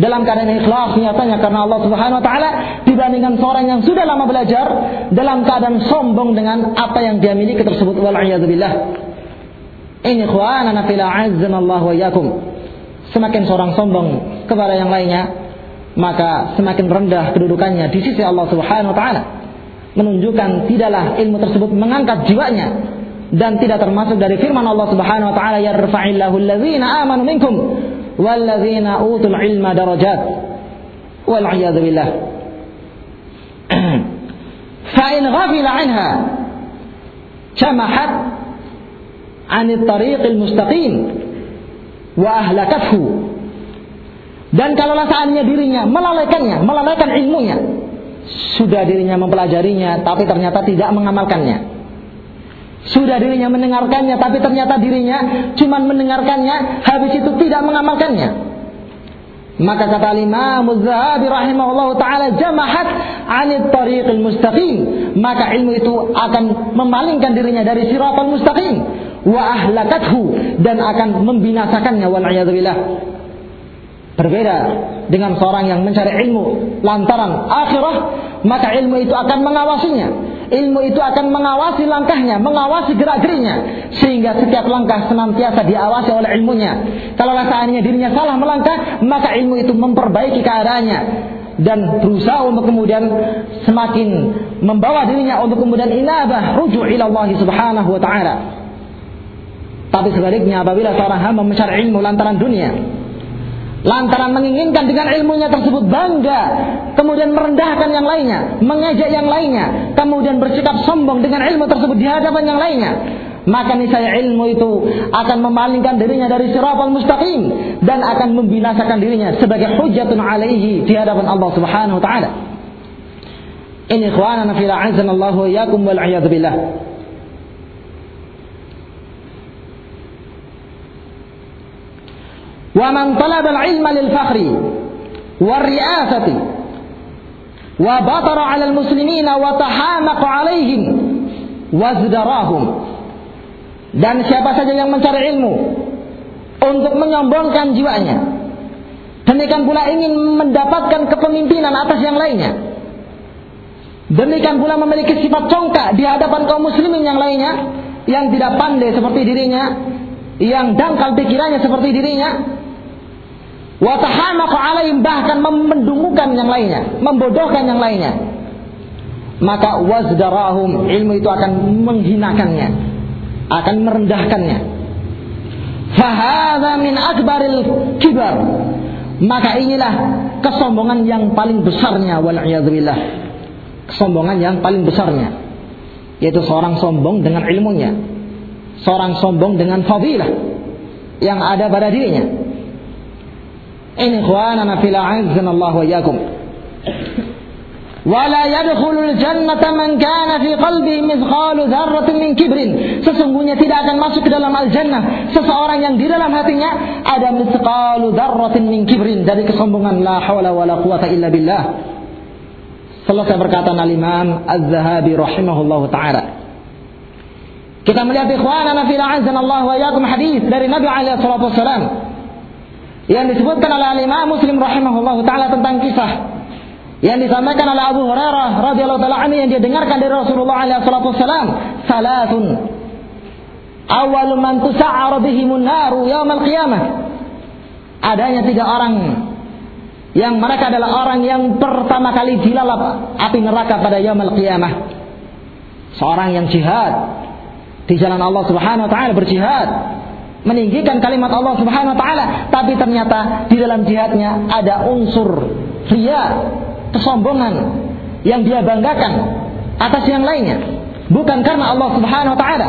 Dalam keadaan ikhlas nyatanya karena Allah Subhanahu wa taala dibandingkan seorang yang sudah lama belajar dalam keadaan sombong dengan apa yang dia miliki tersebut wal billah. Ini ikhwanana fil Allah wa yakum. Semakin seorang sombong kepada yang lainnya, maka semakin rendah kedudukannya di sisi Allah Subhanahu wa taala menunjukkan tidaklah ilmu tersebut mengangkat jiwanya dan tidak termasuk dari firman Allah Subhanahu wa taala yarfa'illahu alladzina amanu minkum walladzina utul ilma darajat wal billah fa in ghafila anha jamahat an tariq al-mustaqim wa ahlakathu dan kalau seandainya dirinya melalaikannya, melalaikan ilmunya, sudah dirinya mempelajarinya, tapi ternyata tidak mengamalkannya. Sudah dirinya mendengarkannya, tapi ternyata dirinya cuma mendengarkannya, habis itu tidak mengamalkannya. Maka kata Imam Az-Zahabi rahimahullah taala jamahat 'anit tariqil mustaqim. Maka ilmu itu akan memalingkan dirinya dari siratal mustaqim wa ahlakathu dan akan membinasakannya wal. Berbeda dengan seorang yang mencari ilmu lantaran akhirah, maka ilmu itu akan mengawasinya. Ilmu itu akan mengawasi langkahnya, mengawasi gerak-geriknya, sehingga setiap langkah senantiasa diawasi oleh ilmunya. Kalau seandainya dirinya salah melangkah, maka ilmu itu memperbaiki keadaannya dan berusaha untuk kemudian semakin membawa dirinya untuk kemudian inabah rujuk ila Allah Subhanahu wa taala. Tapi sebaliknya apabila seorang hamba mencari ilmu lantaran dunia, lantaran menginginkan dengan ilmunya tersebut bangga, kemudian merendahkan yang lainnya, mengejek yang lainnya, kemudian bersikap sombong dengan ilmu tersebut di hadapan yang lainnya, maka niscaya ilmu itu akan memalingkan dirinya dari siratal mustaqim dan akan membinasakan dirinya sebagai hujatun alaihi di hadapan Allah Subhanahu wa taala. Ini ikhwanana fil a'azzanallahu wa iyyakum wal billah. Wa man talaba al-ilma lil fakhri المسلمين ri'asati wa batara 'ala al-muslimina wa wa zdarahum. Dan siapa saja yang mencari ilmu untuk menyombongkan jiwanya, demikian pula ingin mendapatkan kepemimpinan atas yang lainnya. Demikian pula memiliki sifat congkak di hadapan kaum muslimin yang lainnya yang tidak pandai seperti dirinya, yang dangkal pikirannya seperti dirinya, Watahamaku alaihim bahkan mendungukan yang lainnya, membodohkan yang lainnya. Maka wazdarahum ilmu itu akan menghinakannya, akan merendahkannya. Fahadha min akbaril kibar. Maka inilah kesombongan yang paling besarnya wal Kesombongan yang paling besarnya yaitu seorang sombong dengan ilmunya, seorang sombong dengan fadilah yang ada pada dirinya ini ikhwanana fil Allah wa iyyakum. Wala yadkhulul jannata man kana fi qalbi mithqalu dzarratin min kibrin. Sesungguhnya tidak akan masuk ke dalam al-jannah seseorang yang di dalam hatinya ada mithqalu dzarratin min kibrin dari kesombongan la haula wala quwata illa billah. Selesai berkata Al-Imam Az-Zahabi rahimahullahu taala. Kita melihat ikhwanana fil Allah wa iyyakum hadis dari Nabi alaihi salatu yang disebutkan oleh Imam Muslim rahimahullah taala tentang kisah. Yang disampaikan oleh Abu Hurairah radhiyallahu taala anhu yang dia dengarkan dari Rasulullah alaihi salatu wasalam salatun awal man tusa'ar bihimun naru yaumal qiyamah. Adanya tiga orang yang mereka adalah orang yang pertama kali dilalap api neraka pada yaumul qiyamah. Seorang yang jihad. Di jalan Allah Subhanahu wa taala berjihad meninggikan kalimat Allah Subhanahu wa taala, tapi ternyata di dalam jihadnya ada unsur ria, kesombongan yang dia banggakan atas yang lainnya, bukan karena Allah Subhanahu wa taala.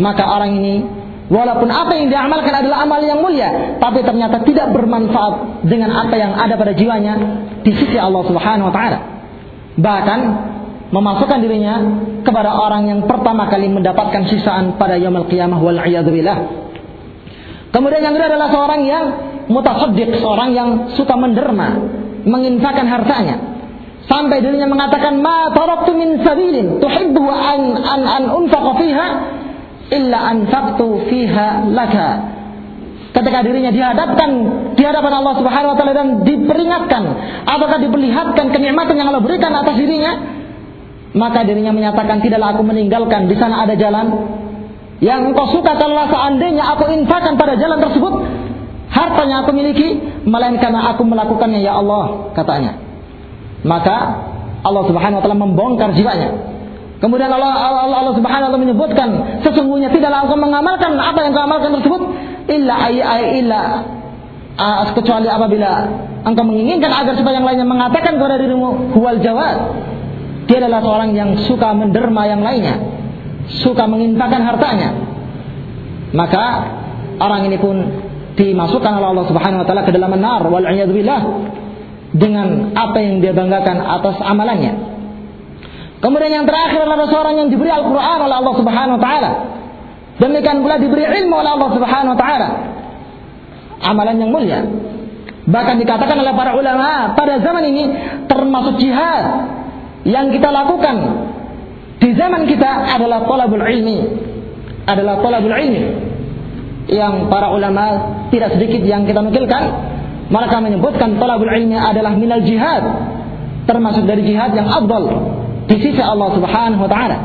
Maka orang ini walaupun apa yang dia amalkan adalah amal yang mulia, tapi ternyata tidak bermanfaat dengan apa yang ada pada jiwanya di sisi Allah Subhanahu wa taala. Bahkan memasukkan dirinya kepada orang yang pertama kali mendapatkan sisaan pada yaumul qiyamah wal billah Kemudian yang kedua adalah seorang yang mutasaddiq, seorang yang suka menderma, menginfakkan hartanya. Sampai dirinya mengatakan, "Ma taraktu min sabilin tuhibbu an an an unfaqa fiha illa anfaqtu fiha laka." Ketika dirinya dihadapkan di hadapan Allah Subhanahu wa taala dan diperingatkan apakah diperlihatkan kenikmatan yang Allah berikan atas dirinya, maka dirinya menyatakan tidaklah aku meninggalkan di sana ada jalan yang engkau suka kalau seandainya aku infakkan pada jalan tersebut, hartanya aku miliki, melainkan aku melakukannya ya Allah, katanya. Maka Allah Subhanahu wa taala membongkar jiwanya. Kemudian Allah, Allah, Allah Subhanahu wa taala menyebutkan sesungguhnya tidaklah engkau mengamalkan apa yang kau amalkan tersebut illa ay, ay illa uh, kecuali apabila engkau menginginkan agar supaya yang lainnya mengatakan kepada dirimu huwal jawad dia adalah seorang yang suka menderma yang lainnya suka mengintakan hartanya maka orang ini pun dimasukkan oleh Allah Subhanahu wa taala ke dalam nar wal billah dengan apa yang dia banggakan atas amalannya. Kemudian yang terakhir adalah seorang yang diberi Al-Qur'an oleh Allah Subhanahu wa taala. Demikian pula diberi ilmu oleh Allah Subhanahu wa taala. Amalan yang mulia. Bahkan dikatakan oleh para ulama pada zaman ini termasuk jihad yang kita lakukan zaman kita adalah talabul ilmi. Adalah talabul ilmi. Yang para ulama tidak sedikit yang kita nukilkan. Mereka menyebutkan talabul ilmi adalah minal jihad. Termasuk dari jihad yang afdal. Di sisi Allah Subhanahu wa taala.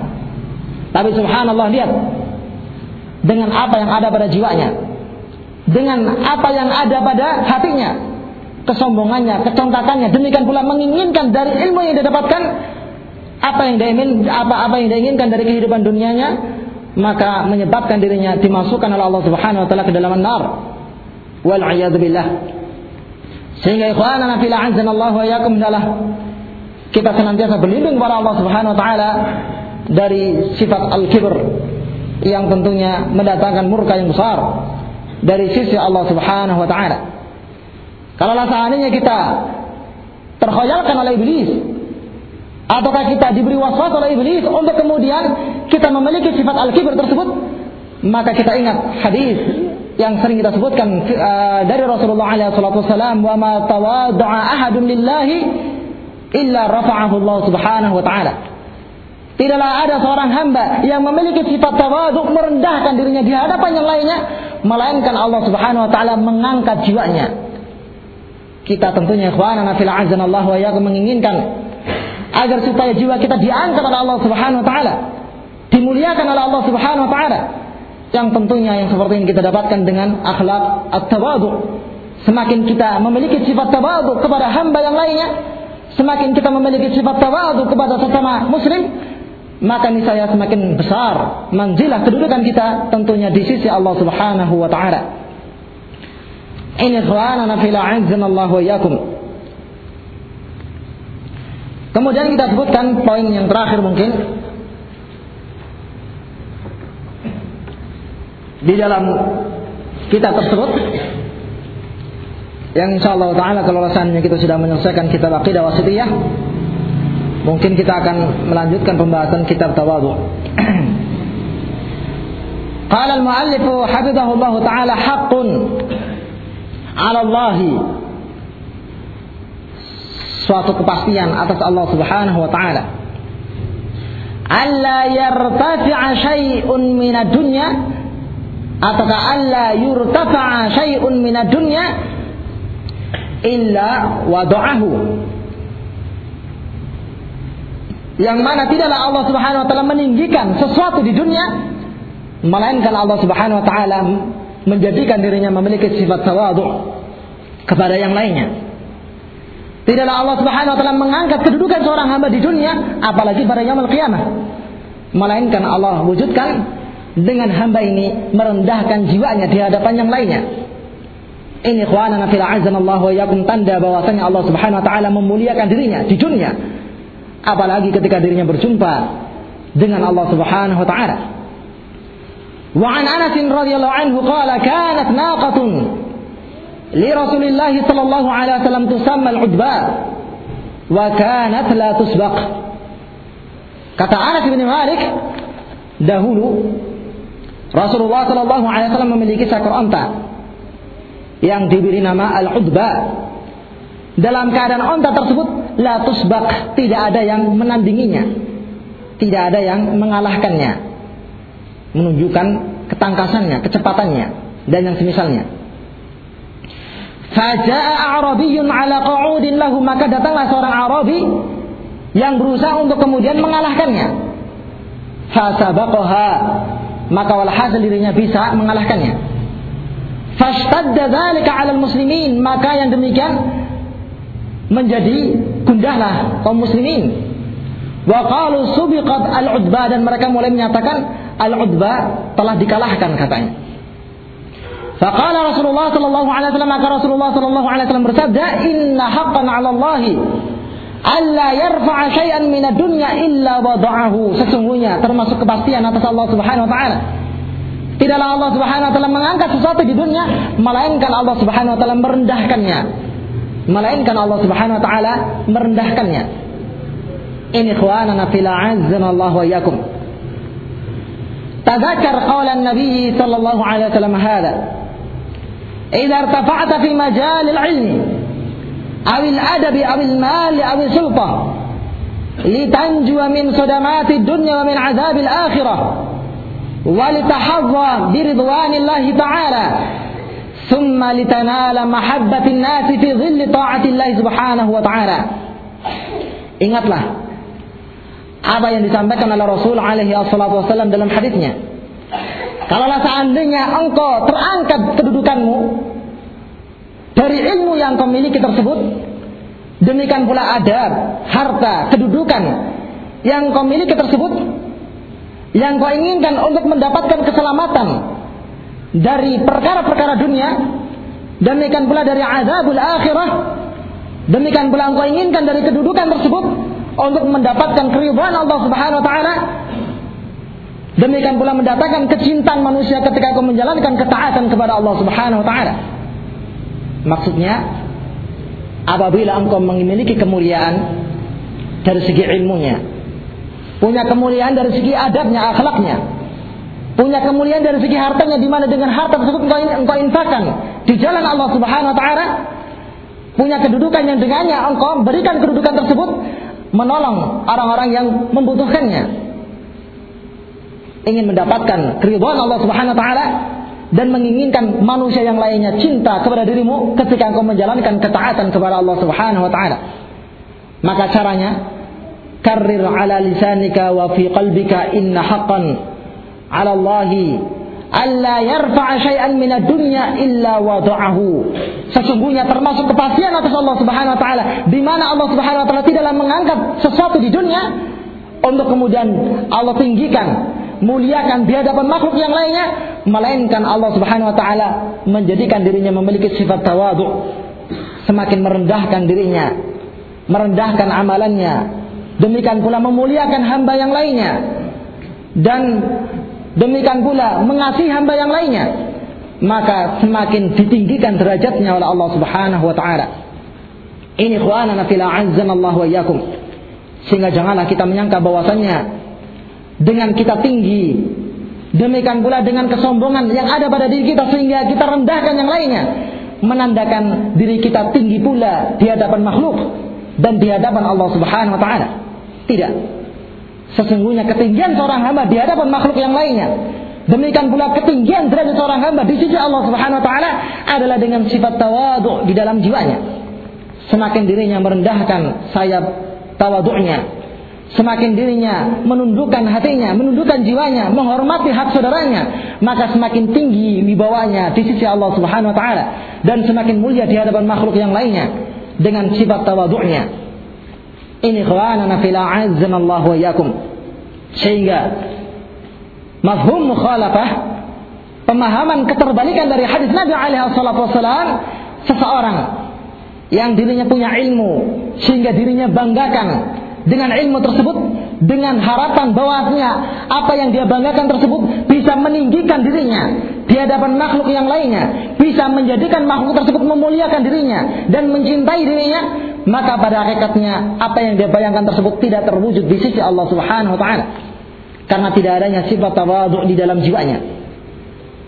Tapi subhanallah lihat. Dengan apa yang ada pada jiwanya, dengan apa yang ada pada hatinya, kesombongannya, kecontakannya, demikian pula menginginkan dari ilmu yang dia dapatkan apa yang dia ingin, apa apa yang dia inginkan dari kehidupan dunianya, maka menyebabkan dirinya dimasukkan oleh Allah Subhanahu wa taala ke dalam nar. Wal billah. Sehingga ikhwanana fil Allah wa yakum kita senantiasa berlindung kepada Allah Subhanahu wa taala dari sifat al-kibr yang tentunya mendatangkan murka yang besar dari sisi Allah Subhanahu wa taala. Kalau seandainya kita terkhayalkan oleh iblis ataukah kita diberi waswas oleh iblis untuk kemudian kita memiliki sifat al-kibr tersebut maka kita ingat hadis yang sering kita sebutkan uh, dari Rasulullah wasallam wa ma tawadda'a ahadun lillahi illa rafa'ahu Allah Subhanahu wa taala. Tidaklah ada seorang hamba yang memiliki sifat tawaduk merendahkan dirinya di hadapan yang lainnya melainkan Allah Subhanahu wa taala mengangkat jiwanya. Kita tentunya ikhwanana fil azan Allah wa menginginkan agar supaya jiwa kita diangkat oleh Allah Subhanahu wa taala, dimuliakan oleh Allah Subhanahu wa taala yang tentunya yang seperti ini kita dapatkan dengan akhlak at-tawadu. Semakin kita memiliki sifat tawadu kepada hamba yang lainnya, semakin kita memiliki sifat tawadu kepada sesama muslim, maka niscaya semakin besar manzilah kedudukan kita tentunya di sisi Allah Subhanahu wa taala. Ini ikhwanana fil Allah wa iyyakum. Kemudian kita sebutkan poin yang terakhir mungkin di dalam kitab tersebut yang Insya Allah taala kalau alasannya kita sudah menyelesaikan kitab aqidah Wasitiyah mungkin kita akan melanjutkan pembahasan kitab Tawadu. qala al muallif hafizahullah taala haqqun 'ala Allah suatu kepastian atas Allah Subhanahu wa taala alla yartafi'a syai'un minad dunya ataukah alla yurtafa'a syai'un minad dunya illa wada'ahu yang mana tidaklah Allah Subhanahu wa taala meninggikan sesuatu di dunia melainkan Allah Subhanahu wa taala menjadikan dirinya memiliki sifat tawadhu kepada yang lainnya. Tidaklah Allah Subhanahu wa taala mengangkat kedudukan seorang hamba di dunia apalagi pada yaumul qiyamah. Melainkan Allah wujudkan dengan hamba ini merendahkan jiwanya di hadapan yang lainnya. Ini ikhwanana fil Allah wa yakum tanda bahwasanya Allah Subhanahu wa taala memuliakan dirinya di dunia. Apalagi ketika dirinya berjumpa dengan Allah Subhanahu wa taala. Wa an Anas radhiyallahu anhu qala kanat naqatun li Rasulillah sallallahu alaihi wasallam tusamma al-udba wa kanat la tusbaq. Kata Anas bin Malik dahulu Rasulullah Shallallahu Alaihi Wasallam memiliki seekor onta yang diberi nama al-udba. Dalam keadaan onta tersebut, la tusbak, tidak ada yang menandinginya, tidak ada yang mengalahkannya, menunjukkan ketangkasannya, kecepatannya, dan yang semisalnya. Faja'a Arabiyun ala qa'udin lahu maka datanglah seorang Arabi yang berusaha untuk kemudian mengalahkannya. Fasabaqaha maka walhasil dirinya bisa mengalahkannya. Fashtadda dzalika 'alal muslimin, maka yang demikian menjadi gundahlah kaum muslimin. Wa qalu subiqat al-udba dan mereka mulai menyatakan al-udba telah dikalahkan katanya. Faqala Rasulullah sallallahu alaihi wasallam maka Rasulullah sallallahu alaihi wasallam bersabda, "Inna haqqan 'ala Allah alla yarfa'a syai'an min dunya illa wada'ahu." Sesungguhnya termasuk kepastian atas Allah Subhanahu wa taala. Tidaklah Allah Subhanahu wa taala mengangkat sesuatu di dunia melainkan Allah Subhanahu wa taala merendahkannya. Melainkan Allah Subhanahu wa taala merendahkannya. Ini ikhwanana fil azzana Allah wa iyyakum. تذكر قول النبي صلى الله عليه وسلم هذا إذا ارتفعت في مجال العلم أو الأدب أو المال أو السلطة لتنجو من صدمات الدنيا ومن عذاب الآخرة ولتحظى برضوان الله تعالى ثم لتنال محبة الناس في ظل طاعة الله سبحانه وتعالى Ingatlah apa yang disampaikan oleh Rasul alaihi wasallam dalam hadisnya. Kalaulah seandainya engkau terangkat kedudukanmu dari ilmu yang kau miliki tersebut, demikian pula adab, harta, kedudukan yang kau miliki tersebut, yang kau inginkan untuk mendapatkan keselamatan dari perkara-perkara dunia, demikian pula dari azabul akhirah, demikian pula engkau inginkan dari kedudukan tersebut, untuk mendapatkan keridhaan Allah Subhanahu wa taala. Demikian pula mendatangkan kecintaan manusia ketika kau menjalankan ketaatan kepada Allah Subhanahu wa taala. Maksudnya apabila engkau memiliki kemuliaan dari segi ilmunya, punya kemuliaan dari segi adabnya, akhlaknya, punya kemuliaan dari segi hartanya di mana dengan harta tersebut engkau, engkau infakkan di jalan Allah Subhanahu wa taala, punya kedudukan yang dengannya engkau berikan kedudukan tersebut menolong orang-orang yang membutuhkannya. Ingin mendapatkan keridhaan Allah Subhanahu wa taala dan menginginkan manusia yang lainnya cinta kepada dirimu ketika engkau menjalankan ketaatan kepada Allah Subhanahu wa taala. Maka caranya karrir ala lisanika wa fi qalbika inna haqqan ala Allahi alla yarfa'a syai'an min dunya illa wada'ahu. Sesungguhnya termasuk kepastian atas Allah Subhanahu wa taala di mana Allah Subhanahu wa taala tidaklah mengangkat sesuatu di dunia untuk kemudian Allah tinggikan, muliakan di hadapan makhluk yang lainnya, melainkan Allah Subhanahu wa taala menjadikan dirinya memiliki sifat tawadhu, semakin merendahkan dirinya, merendahkan amalannya, demikian pula memuliakan hamba yang lainnya dan Demikian pula mengasihi hamba yang lainnya, maka semakin ditinggikan derajatnya oleh Allah Subhanahu wa taala. Ini ikhwanana fil Allah wa iyyakum. Sehingga janganlah kita menyangka bahwasannya dengan kita tinggi demikian pula dengan kesombongan yang ada pada diri kita sehingga kita rendahkan yang lainnya menandakan diri kita tinggi pula di hadapan makhluk dan di hadapan Allah Subhanahu wa taala. Tidak. Sesungguhnya ketinggian seorang hamba di hadapan makhluk yang lainnya. Demikian pula ketinggian derajat seorang hamba di sisi Allah Subhanahu wa taala adalah dengan sifat tawadhu di dalam jiwanya. Semakin dirinya merendahkan sayap tawadhu'nya, semakin dirinya menundukkan hatinya, menundukkan jiwanya, menghormati hak saudaranya, maka semakin tinggi wibawanya di sisi Allah Subhanahu wa taala dan semakin mulia di hadapan makhluk yang lainnya dengan sifat tawadhu'nya. Ini khwanana fil Allah wa yakum. Sehingga mafhum mukhalafah pemahaman keterbalikan dari hadis Nabi alaihi wasallam seseorang yang dirinya punya ilmu sehingga dirinya banggakan dengan ilmu tersebut dengan harapan bahwasanya apa yang dia banggakan tersebut bisa meninggikan dirinya di hadapan makhluk yang lainnya, bisa menjadikan makhluk tersebut memuliakan dirinya dan mencintai dirinya, maka pada hakikatnya apa yang dia bayangkan tersebut tidak terwujud di sisi Allah Subhanahu wa taala. Karena tidak adanya sifat tawadhu di dalam jiwanya.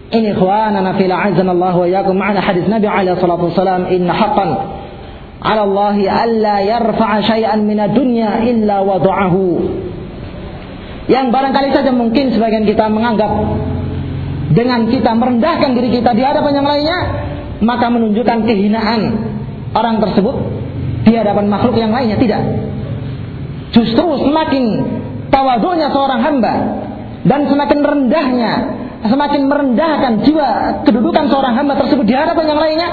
Ini ikhwanana fil azan Allah wa yakum ma'ana hadis Nabi alaihi salatu wasalam inna haqqan ala Allah alla yarfa'a syai'an min dunya illa wada'ahu. Yang barangkali saja mungkin sebagian kita menganggap dengan kita merendahkan diri kita di hadapan yang lainnya, maka menunjukkan kehinaan orang tersebut di hadapan makhluk yang lainnya tidak. Justru semakin tawaduknya seorang hamba dan semakin rendahnya, semakin merendahkan jiwa kedudukan seorang hamba tersebut di hadapan yang lainnya,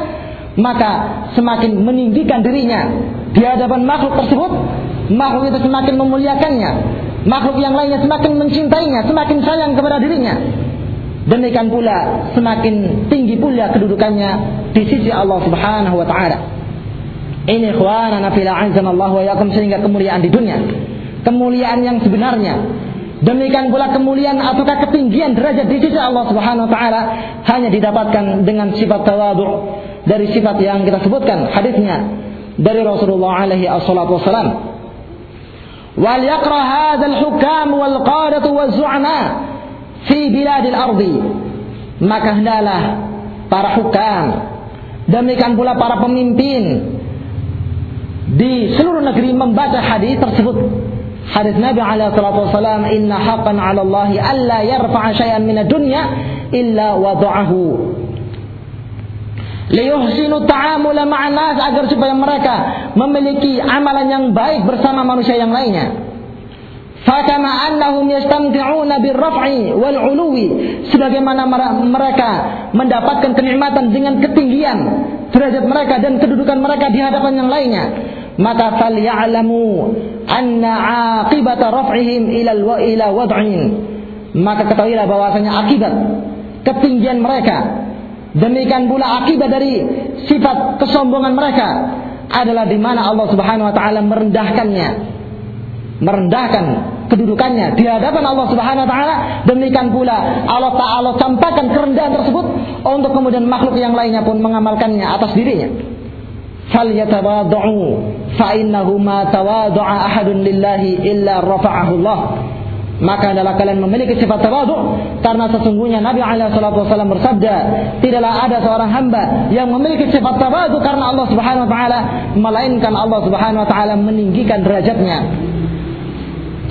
maka semakin meninggikan dirinya di hadapan makhluk tersebut, makhluk itu semakin memuliakannya, makhluk yang lainnya semakin mencintainya, semakin sayang kepada dirinya. Demikian pula semakin tinggi pula kedudukannya di sisi Allah Subhanahu wa taala. Ini ikhwanana fil Allah wa yakum sehingga kemuliaan di dunia. Kemuliaan yang sebenarnya. Demikian pula kemuliaan ataukah ketinggian derajat di sisi Allah Subhanahu wa taala hanya didapatkan dengan sifat tawadhu dari sifat yang kita sebutkan hadisnya dari Rasulullah alaihi wassalatu wassalam. Wal yaqra hadzal hukam wal qadatu waz zu'ama fi biladil ardi. Maka hendaklah para hukam demikian pula para pemimpin di seluruh negeri membaca hadis tersebut. Hadis Nabi alaihi salatu wasallam inna haqqan 'ala Allah alla yarfa'a syai'an min ad-dunya illa wada'ahu liyuhsinu ta'amula ma'an nas agar supaya mereka memiliki amalan yang baik bersama manusia yang lainnya. Fakama annahum yastamti'una birraf'i wal 'uluwi sebagaimana mereka mendapatkan kenikmatan dengan ketinggian derajat mereka dan kedudukan mereka di hadapan yang lainnya. Maka falya'lamu anna 'aqibata raf'ihim ila ila wad'in. Maka ketahuilah bahwasanya akibat ketinggian mereka demikian pula akibat dari sifat kesombongan mereka adalah di mana Allah Subhanahu wa taala merendahkannya. Merendahkan kedudukannya di hadapan Allah Subhanahu wa taala. Demikian pula Allah taala campakkan kerendahan tersebut untuk kemudian makhluk yang lainnya pun mengamalkannya atas dirinya. Falyatawadhu fa innahu ma ahadun lillahi illa rafa'ahu Allah maka adalah kalian memiliki sifat tawadhu karena sesungguhnya Nabi alaihi wasallam bersabda tidaklah ada seorang hamba yang memiliki sifat tawadhu karena Allah Subhanahu wa taala melainkan Allah Subhanahu wa taala meninggikan derajatnya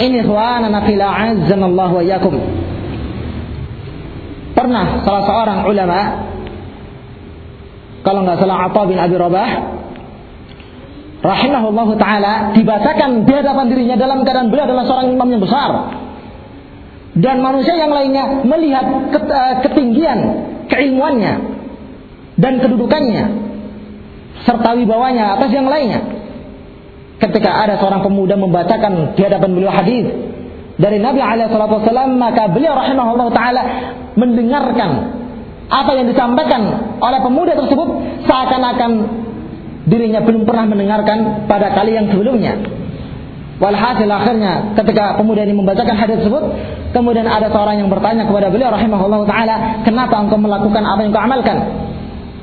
ini ikhwanana fila Allah wa yakum. Pernah salah seorang ulama kalau nggak salah Atha bin Abi Rabah rahimahullah taala dibacakan di hadapan dirinya dalam keadaan beliau adalah seorang imam yang besar dan manusia yang lainnya melihat eh, ketinggian keilmuannya dan kedudukannya serta wibawanya atas yang lainnya ketika ada seorang pemuda membacakan di hadapan beliau hadis dari Nabi alaihi wasallam maka beliau rahimahullah taala mendengarkan apa yang disampaikan oleh pemuda tersebut seakan-akan dirinya belum pernah mendengarkan pada kali yang sebelumnya. Walhasil akhirnya ketika pemuda ini membacakan hadis tersebut, kemudian ada seorang yang bertanya kepada beliau rahimahullah taala, "Kenapa engkau melakukan apa yang kau amalkan?"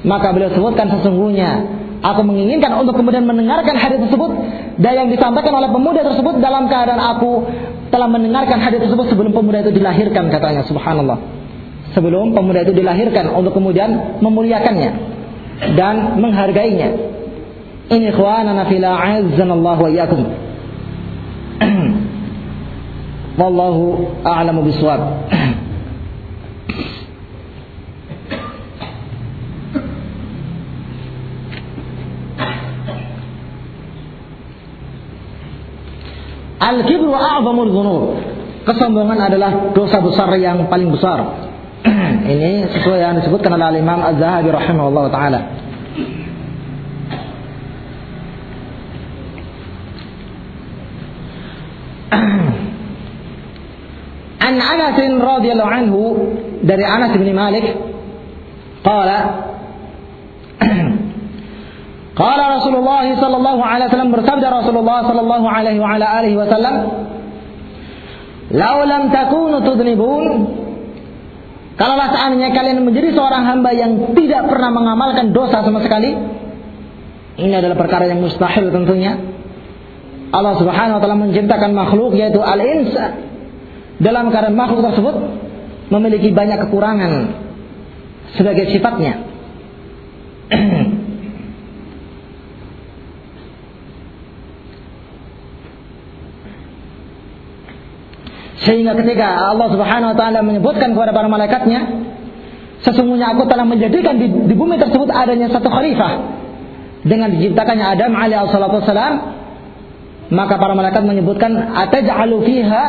Maka beliau sebutkan sesungguhnya Aku menginginkan untuk kemudian mendengarkan hadis tersebut dan yang disampaikan oleh pemuda tersebut dalam keadaan aku telah mendengarkan hadis tersebut sebelum pemuda itu dilahirkan katanya subhanallah. Sebelum pemuda itu dilahirkan untuk kemudian memuliakannya dan menghargainya. Ini ikhwanana fila azzanallahu wa iyyakum. Wallahu a'lamu bisawab. Al-kibru a'zamul dzunub. Kesombongan adalah dosa besar yang paling besar. Ini sesuai yang disebutkan oleh Imam Az-Zahabi rahimahullah taala. An Anas radhiyallahu anhu dari Anas bin Malik qala Qala Rasulullah sallallahu alaihi wasallam bersabda Rasulullah sallallahu alaihi wa alihi wasallam Lau lam takunu tudnibun Kalaulah seandainya kalian menjadi seorang hamba yang tidak pernah mengamalkan dosa sama sekali Ini adalah perkara yang mustahil tentunya. Allah subhanahu wa ta'ala menciptakan makhluk yaitu al-insa Dalam keadaan makhluk tersebut Memiliki banyak kekurangan Sebagai sifatnya. Sehingga ketika Allah Subhanahu wa taala menyebutkan kepada para malaikatnya, sesungguhnya aku telah menjadikan di, di bumi tersebut adanya satu khalifah. Dengan diciptakannya Adam alaihi maka para malaikat menyebutkan ataj'alu fiha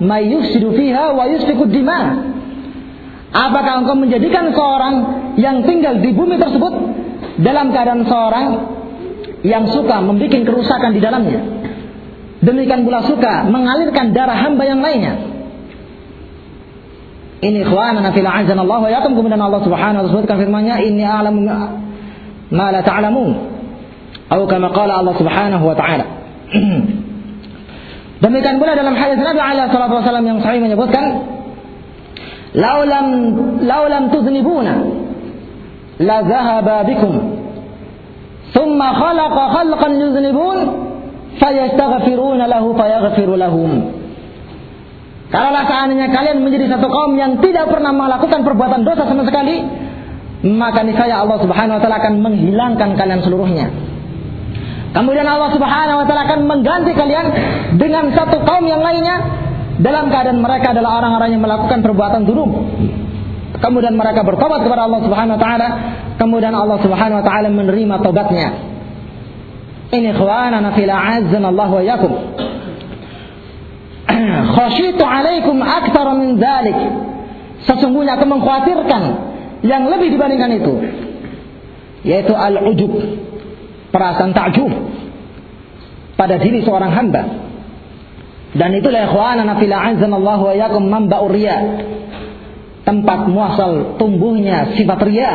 may yufsidu fiha wa yusfiku dima. Apakah engkau menjadikan seorang yang tinggal di bumi tersebut dalam keadaan seorang yang suka membuat kerusakan di dalamnya? Demikian pula suka mengalirkan darah hamba yang lainnya. Ini ikhwanana fil azan Allah wa yakum kemudian Allah Subhanahu wa taala sebutkan firman-Nya inni a'lamu ma la ta'lamun. Atau kama qala Allah Subhanahu wa taala. Demikian pula dalam hadis Nabi alaihi salatu wasallam yang sahih menyebutkan laulam laulam tuznibuna la dhahaba bikum thumma khalaqa khalqan yuznibun fayastaghfiruna lahu fayaghfiru lahum Kalaulah seandainya kalian menjadi satu kaum yang tidak pernah melakukan perbuatan dosa sama sekali, maka niscaya Allah Subhanahu wa taala akan menghilangkan kalian seluruhnya. Kemudian Allah Subhanahu wa taala akan mengganti kalian dengan satu kaum yang lainnya dalam keadaan mereka adalah orang-orang yang melakukan perbuatan dzulum. Kemudian mereka bertobat kepada Allah Subhanahu wa taala, kemudian Allah Subhanahu wa taala menerima tobatnya. Ini ikhwanana fil Allah wa yakum. Khasyitu alaikum aktsara min dzalik. Sesungguhnya aku mengkhawatirkan yang lebih dibandingkan itu yaitu al-ujub perasaan takjub pada diri seorang hamba. Dan itulah ikhwanana fil azanallahu wa yakum manba'ur riya. Tempat muasal tumbuhnya sifat riya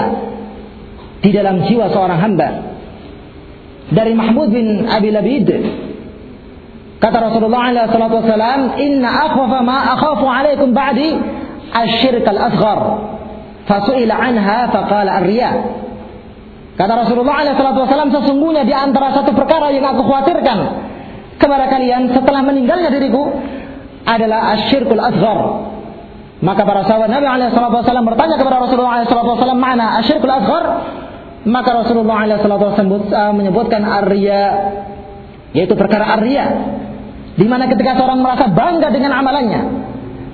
di dalam jiwa seorang hamba. Dari Mahmud bin Abi Labid kata Rasulullah alaihi salatu wasalam inna akhwafa ma akhafu alaikum ba'di asyirk al-asghar. Fasu'ila anha faqala ar-riya kata Rasulullah wasalam sesungguhnya di antara satu perkara yang aku khawatirkan kepada kalian setelah meninggalnya diriku adalah asyirkul asghar maka para sahabat Nabi wasallam bertanya kepada Rasulullah wasallam mana asyirkul asghar maka Rasulullah wasallam uh, menyebutkan ar-riya yaitu perkara ar-riya. Di mana ketika seorang merasa bangga dengan amalannya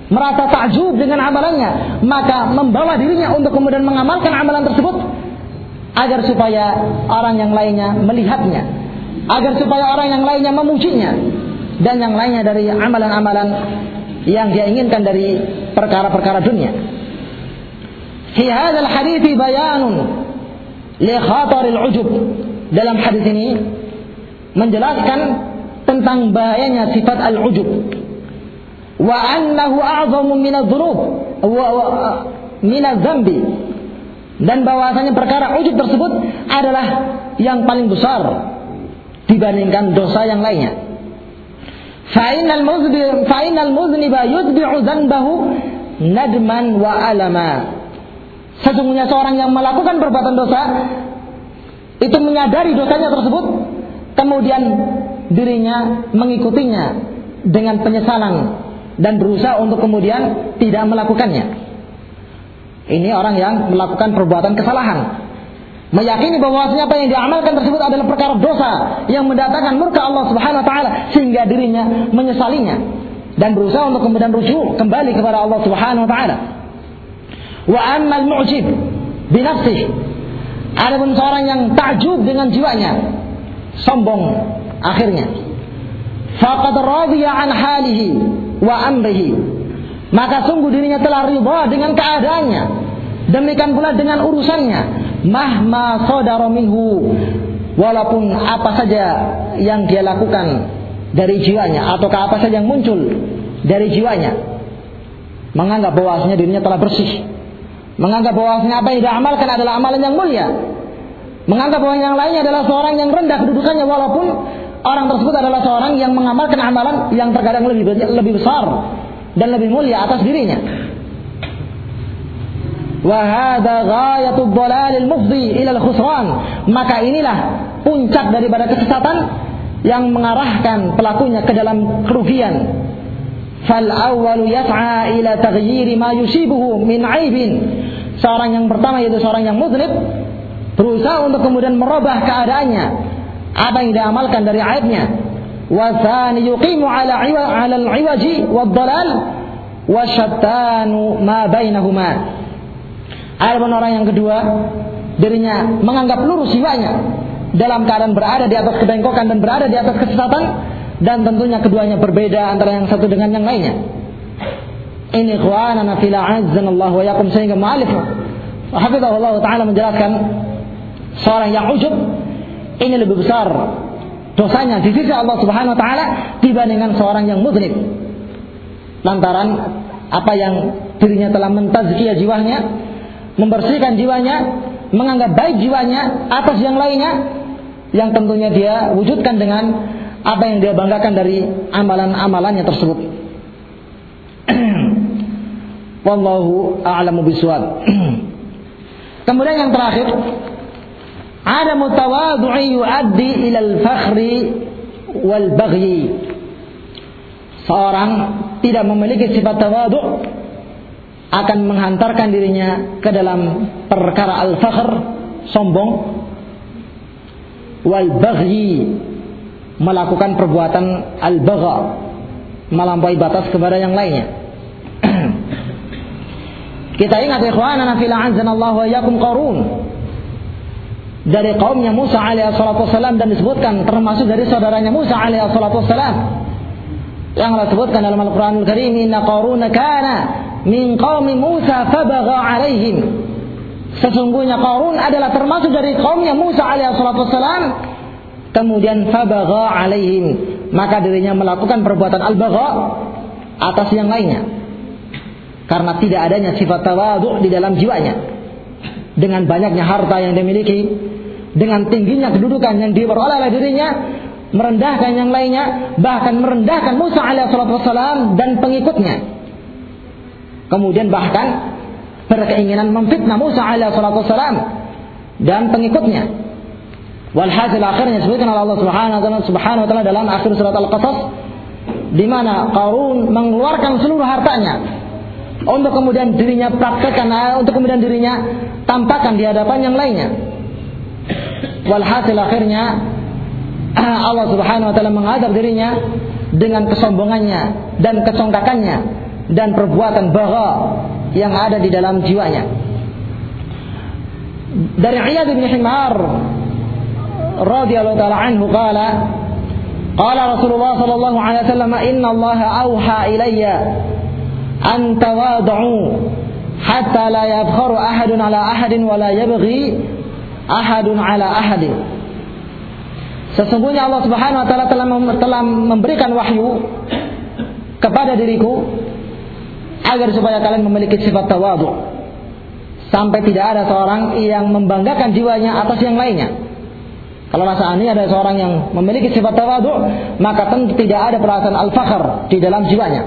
merasa takjub dengan amalannya, maka membawa dirinya untuk kemudian mengamalkan amalan tersebut agar supaya orang yang lainnya melihatnya, agar supaya orang yang lainnya memujinya dan yang lainnya dari amalan-amalan yang dia inginkan dari perkara-perkara dunia. Fi hadzal hadits bayanun li khataril ujub. Dalam hadis ini menjelaskan tentang bahayanya sifat al-ujub wa annahu a'zamu min adh-dhunub wa min adh-dhanbi dan bahwasanya perkara ujub tersebut adalah yang paling besar dibandingkan dosa yang lainnya. Fa'inal muzbi fa'inal muzniba yutbi'u dhanbahu nadman wa alama. Sesungguhnya seorang yang melakukan perbuatan dosa itu menyadari dosanya tersebut kemudian dirinya mengikutinya dengan penyesalan dan berusaha untuk kemudian tidak melakukannya. Ini orang yang melakukan perbuatan kesalahan. Meyakini bahwasanya apa yang diamalkan tersebut adalah perkara dosa yang mendatangkan murka Allah Subhanahu wa taala sehingga dirinya menyesalinya dan berusaha untuk kemudian rujuk kembali kepada Allah Subhanahu wa taala. Wa ammal mu'jib bi nafsihi. Adapun seorang yang takjub dengan jiwanya, sombong akhirnya. Faqad radiya an halihi wa amrihi. Maka sungguh dirinya telah riba dengan keadaannya. Demikian pula dengan urusannya. Mahma sodara minhu. Walaupun apa saja yang dia lakukan dari jiwanya. Ataukah apa saja yang muncul dari jiwanya. Menganggap bahwasanya dirinya telah bersih. Menganggap bahwasanya apa yang dia amalkan adalah amalan yang mulia. Menganggap bahwa yang lainnya adalah seorang yang rendah kedudukannya walaupun orang tersebut adalah seorang yang mengamalkan amalan yang terkadang lebih lebih besar dan lebih mulia atas dirinya. Wahada ghayatul dhalalil mufdi ila khusran. Maka inilah puncak daripada kesesatan yang mengarahkan pelakunya ke dalam kerugian. Fal awwalu yas'a ila taghyiri ma yusibuhu min aibin. Seorang yang pertama yaitu seorang yang muzlib berusaha untuk kemudian merubah keadaannya apa yang diamalkan dari aibnya yuqimu ala ala al-iwaji wad-dalal wa syattanu ma bainahuma Adapun orang yang kedua dirinya menganggap lurus jiwanya dalam keadaan berada di atas kebengkokan dan berada di atas kesesatan dan tentunya keduanya berbeda antara yang satu dengan yang lainnya. Ini ikhwanana fil Allah wa yakum sehingga mu'alif hafizahullah taala menjelaskan seorang yang ujub ini lebih besar dosanya di sisi Allah Subhanahu wa taala dibandingkan seorang yang muzlim. Lantaran apa yang dirinya telah mentazkiyah jiwanya, membersihkan jiwanya, menganggap baik jiwanya atas yang lainnya, yang tentunya dia wujudkan dengan apa yang dia banggakan dari amalan-amalannya tersebut. Wallahu a'lamu. Kemudian yang terakhir, ada mutawadhu'i yuaddi ila al-fakhri wal baghi. Seorang tidak memiliki sifat tawadhu akan menghantarkan dirinya ke dalam perkara al-fakhr, sombong, wal baghi, melakukan perbuatan al-bagha, melampaui batas kepada yang lainnya. Kita ingat ikhwanana fil Allah wa yakum qarun. Dari kaumnya Musa alaihi salatu wasallam dan disebutkan termasuk dari saudaranya Musa alaihi salatu wasallam. Yang Allah sebutkan dalam Al-Qur'anul Karim, "Inna qarun kana min qaumi Musa fabagha alaihim." Sesungguhnya Qarun adalah termasuk dari kaumnya Musa alaihi salatu wasallam. Kemudian fabagha alaihim, maka dirinya melakukan perbuatan al-bagha atas yang lainnya karena tidak adanya sifat tawadhu di dalam jiwanya. Dengan banyaknya harta yang dimiliki, dengan tingginya kedudukan yang diperoleh oleh dirinya, merendahkan yang lainnya, bahkan merendahkan Musa alaihissalam dan pengikutnya. Kemudian bahkan berkeinginan memfitnah Musa alaihissalam dan pengikutnya. Walhasil akhirnya disebutkan oleh Allah Subhanahu wa taala dalam akhir surat Al-Qasas di mana Qarun mengeluarkan seluruh hartanya untuk kemudian dirinya praktekkan, untuk kemudian dirinya tampakkan di hadapan yang lainnya. Walhasil akhirnya Allah Subhanahu wa taala mengadab dirinya dengan kesombongannya dan kecongkakannya dan perbuatan bagha yang ada di dalam jiwanya. Dari Iyad bin Himar radhiyallahu taala anhu qala qala Rasulullah sallallahu alaihi wasallam inna Allah auha ilayya an tawad'u hatta la yabkharu ahadun ala ahadin wa la yabghi ahadun ala ahadin. Sesungguhnya Allah Subhanahu wa taala telah telah memberikan wahyu kepada diriku agar supaya kalian memiliki sifat tawadhu sampai tidak ada seorang yang membanggakan jiwanya atas yang lainnya. Kalau rasa ini ada seorang yang memiliki sifat tawadhu, maka tentu tidak ada perasaan al-fakhr di dalam jiwanya.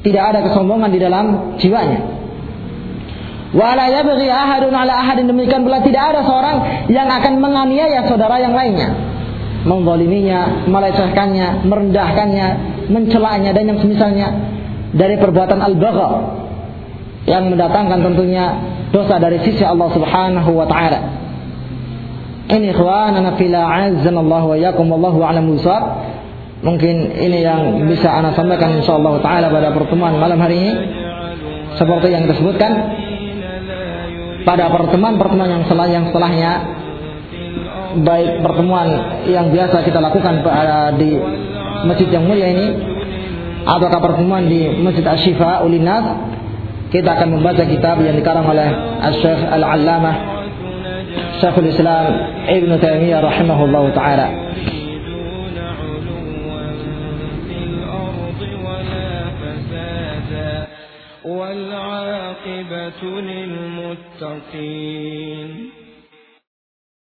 Tidak ada kesombongan di dalam jiwanya. Wala yabghi ahadun ala ahadin demikian pula tidak ada seorang yang akan menganiaya saudara yang lainnya. Menzaliminya, melecehkannya, merendahkannya, mencelanya dan yang semisalnya dari perbuatan al-bagha yang mendatangkan tentunya dosa dari sisi Allah Subhanahu wa taala. Ini ikhwanana fila azzanallahu wa yakum wallahu a'lam Mungkin ini yang bisa anak sampaikan insyaallah taala pada pertemuan malam hari ini. Seperti yang disebutkan pada pertemuan-pertemuan yang setelah yang setelahnya baik pertemuan yang biasa kita lakukan di masjid yang mulia ini ataukah pertemuan di Masjid Asy-Syifa Ulinas kita akan membaca kitab yang dikarang oleh Al-Syekh Al-Allamah Syekhul Islam Ibn Taimiyah rahimahullah taala. والعاقبة للمتقين